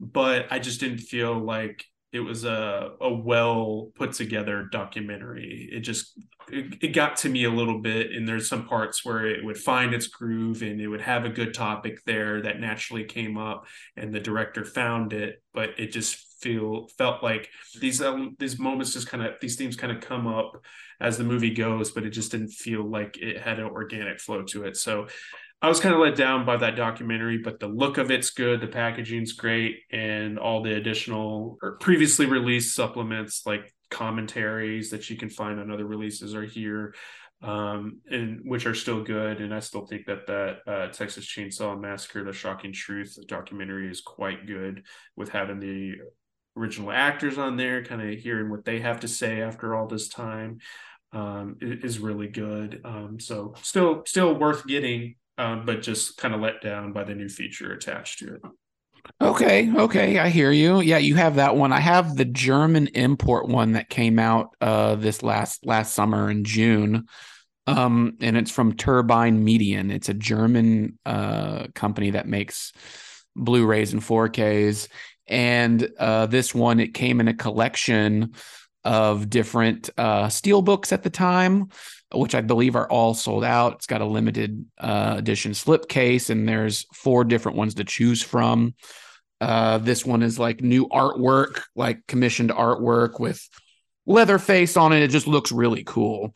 but I just didn't feel like it was a a well put together documentary. It just it, it, got to me a little bit, and there's some parts where it would find its groove and it would have a good topic there that naturally came up, and the director found it, but it just feel felt like these um, these moments just kind of these themes kind of come up as the movie goes, but it just didn't feel like it had an organic flow to it. So I was kind of let down by that documentary, but the look of it's good, the packaging's great, and all the additional or previously released supplements like commentaries that you can find on other releases are here um, and which are still good. And I still think that that uh, Texas Chainsaw Massacre: The Shocking Truth documentary is quite good with having the original actors on there, kind of hearing what they have to say after all this time. Um, is really good. Um, so still, still worth getting, um, but just kind of let down by the new feature attached to it. Okay, okay, I hear you. Yeah, you have that one. I have the German import one that came out uh this last last summer in June. Um and it's from Turbine Medien. It's a German uh company that makes Blu-rays and 4Ks and uh this one it came in a collection of different uh steel books at the time which I believe are all sold out. It's got a limited uh, edition slipcase, and there's four different ones to choose from. Uh, this one is like new artwork, like commissioned artwork with Leatherface on it. It just looks really cool.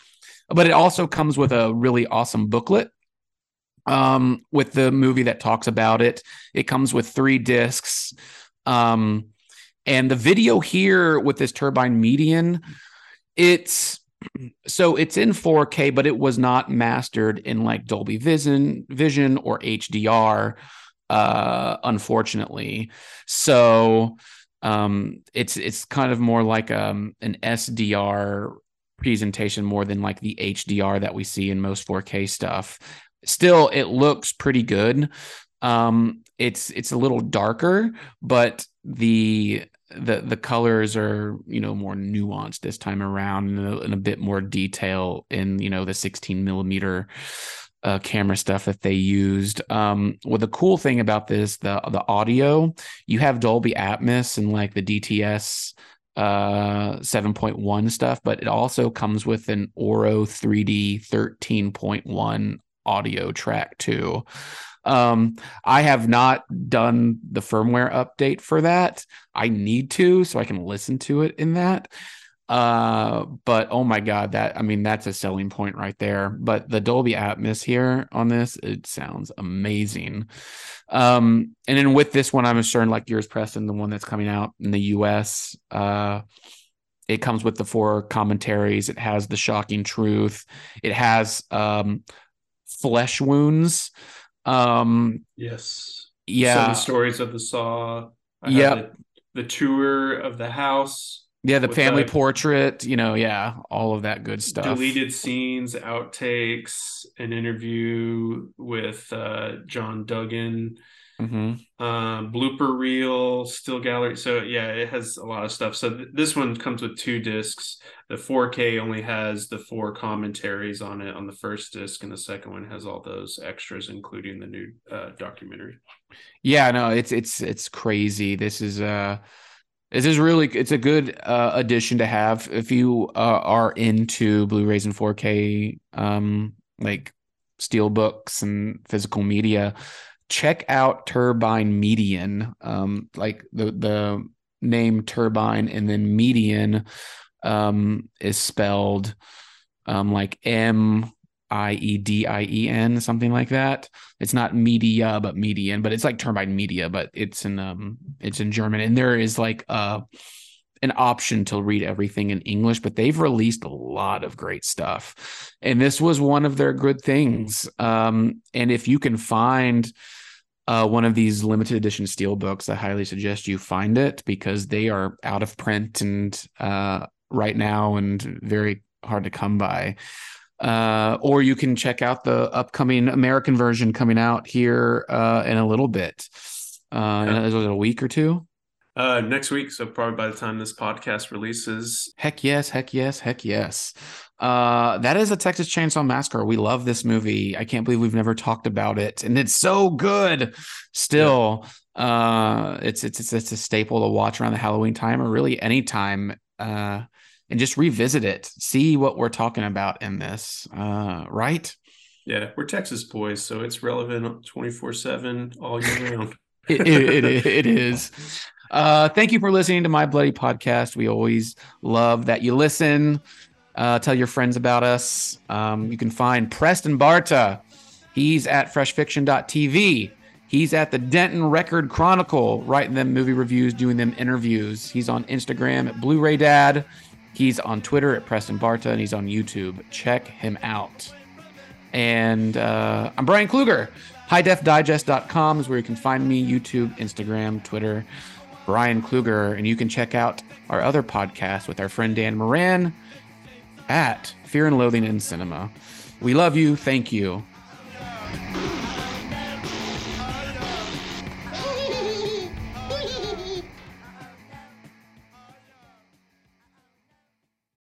But it also comes with a really awesome booklet um, with the movie that talks about it. It comes with three discs. Um, and the video here with this Turbine Medien, it's so it's in 4K, but it was not mastered in like Dolby Vision, Vision or HDR, uh, unfortunately. So um, it's it's kind of more like um, an SDR presentation more than like the HDR that we see in most 4K stuff. Still, it looks pretty good. Um, it's it's a little darker, but the the the colors are you know more nuanced this time around and a, and a bit more detail in you know the 16 millimeter uh, camera stuff that they used. Um, well, the cool thing about this, the the audio, you have Dolby Atmos and like the DTS uh 7.1 stuff, but it also comes with an Auro 3D 13.1 audio track too. Um, I have not done the firmware update for that. I need to so I can listen to it in that. Uh, but oh my god, that I mean that's a selling point right there. But the Dolby Atmos here on this, it sounds amazing. Um, and then with this one, I'm certain like yours, Preston, the one that's coming out in the US, uh, it comes with the four commentaries. It has the shocking truth. It has um, flesh wounds. Um, yes. Yeah. Seven stories of the saw. Yeah. The, the tour of the house. Yeah, the family the portrait, you know, yeah, all of that good stuff. Deleted scenes, outtakes, an interview with uh, John Dugan, hmm uh, blooper reel, still gallery. So yeah, it has a lot of stuff. So th- this one comes with two discs. The 4K only has the four commentaries on it on the first disc, and the second one has all those extras, including the new uh, documentary. Yeah, no, it's it's it's crazy. This is uh this is really it's a good uh addition to have if you uh, are into Blu-rays and 4K um like steel books and physical media. Check out Turbine Medien, Um like the the name Turbine and then Medien um is spelled um like M I E D I E N, something like that. It's not media, but median, but it's like turbine media, but it's in um it's in German. And there is like uh an option to read everything in English, but they've released a lot of great stuff. And this was one of their good things. Um, and if you can find uh, one of these limited edition steel books, I highly suggest you find it because they are out of print and uh, right now and very hard to come by uh, or you can check out the upcoming American version coming out here uh, in a little bit. Uh, Yeah. is it a week or two? Uh, next week, so probably by the time this podcast releases, Heck yes, heck yes, heck yes. Uh, that is a Texas Chainsaw Massacre. We love this movie. I can't believe we've never talked about it, and it's so good. Still, uh, it's it's it's, it's a staple to watch around the Halloween time, or really any time. Uh, and just revisit it, see what we're talking about in this. Uh, right? yeah, we're Texas boys, so it's relevant twenty four seven all year [laughs] round. it, it, it, it is. [laughs] Uh, thank you for listening to my bloody podcast. We always love that you listen. Uh, tell your friends about us. Um, you can find Preston Barta. He's at freshfiction.tv. He's at the Denton Record Chronicle, writing them movie reviews, doing them interviews. He's on Instagram at Blu-ray Dad. He's on Twitter at Preston Barta, and he's on YouTube. Check him out. And uh, I'm Bryan Kluger. HighDefDigest.com is where you can find me YouTube, Instagram, Twitter. Bryan Kluger. And you can check out our other podcast with our friend Dan Moran at Fear and Loathing in Cinema. We love you. Thank you.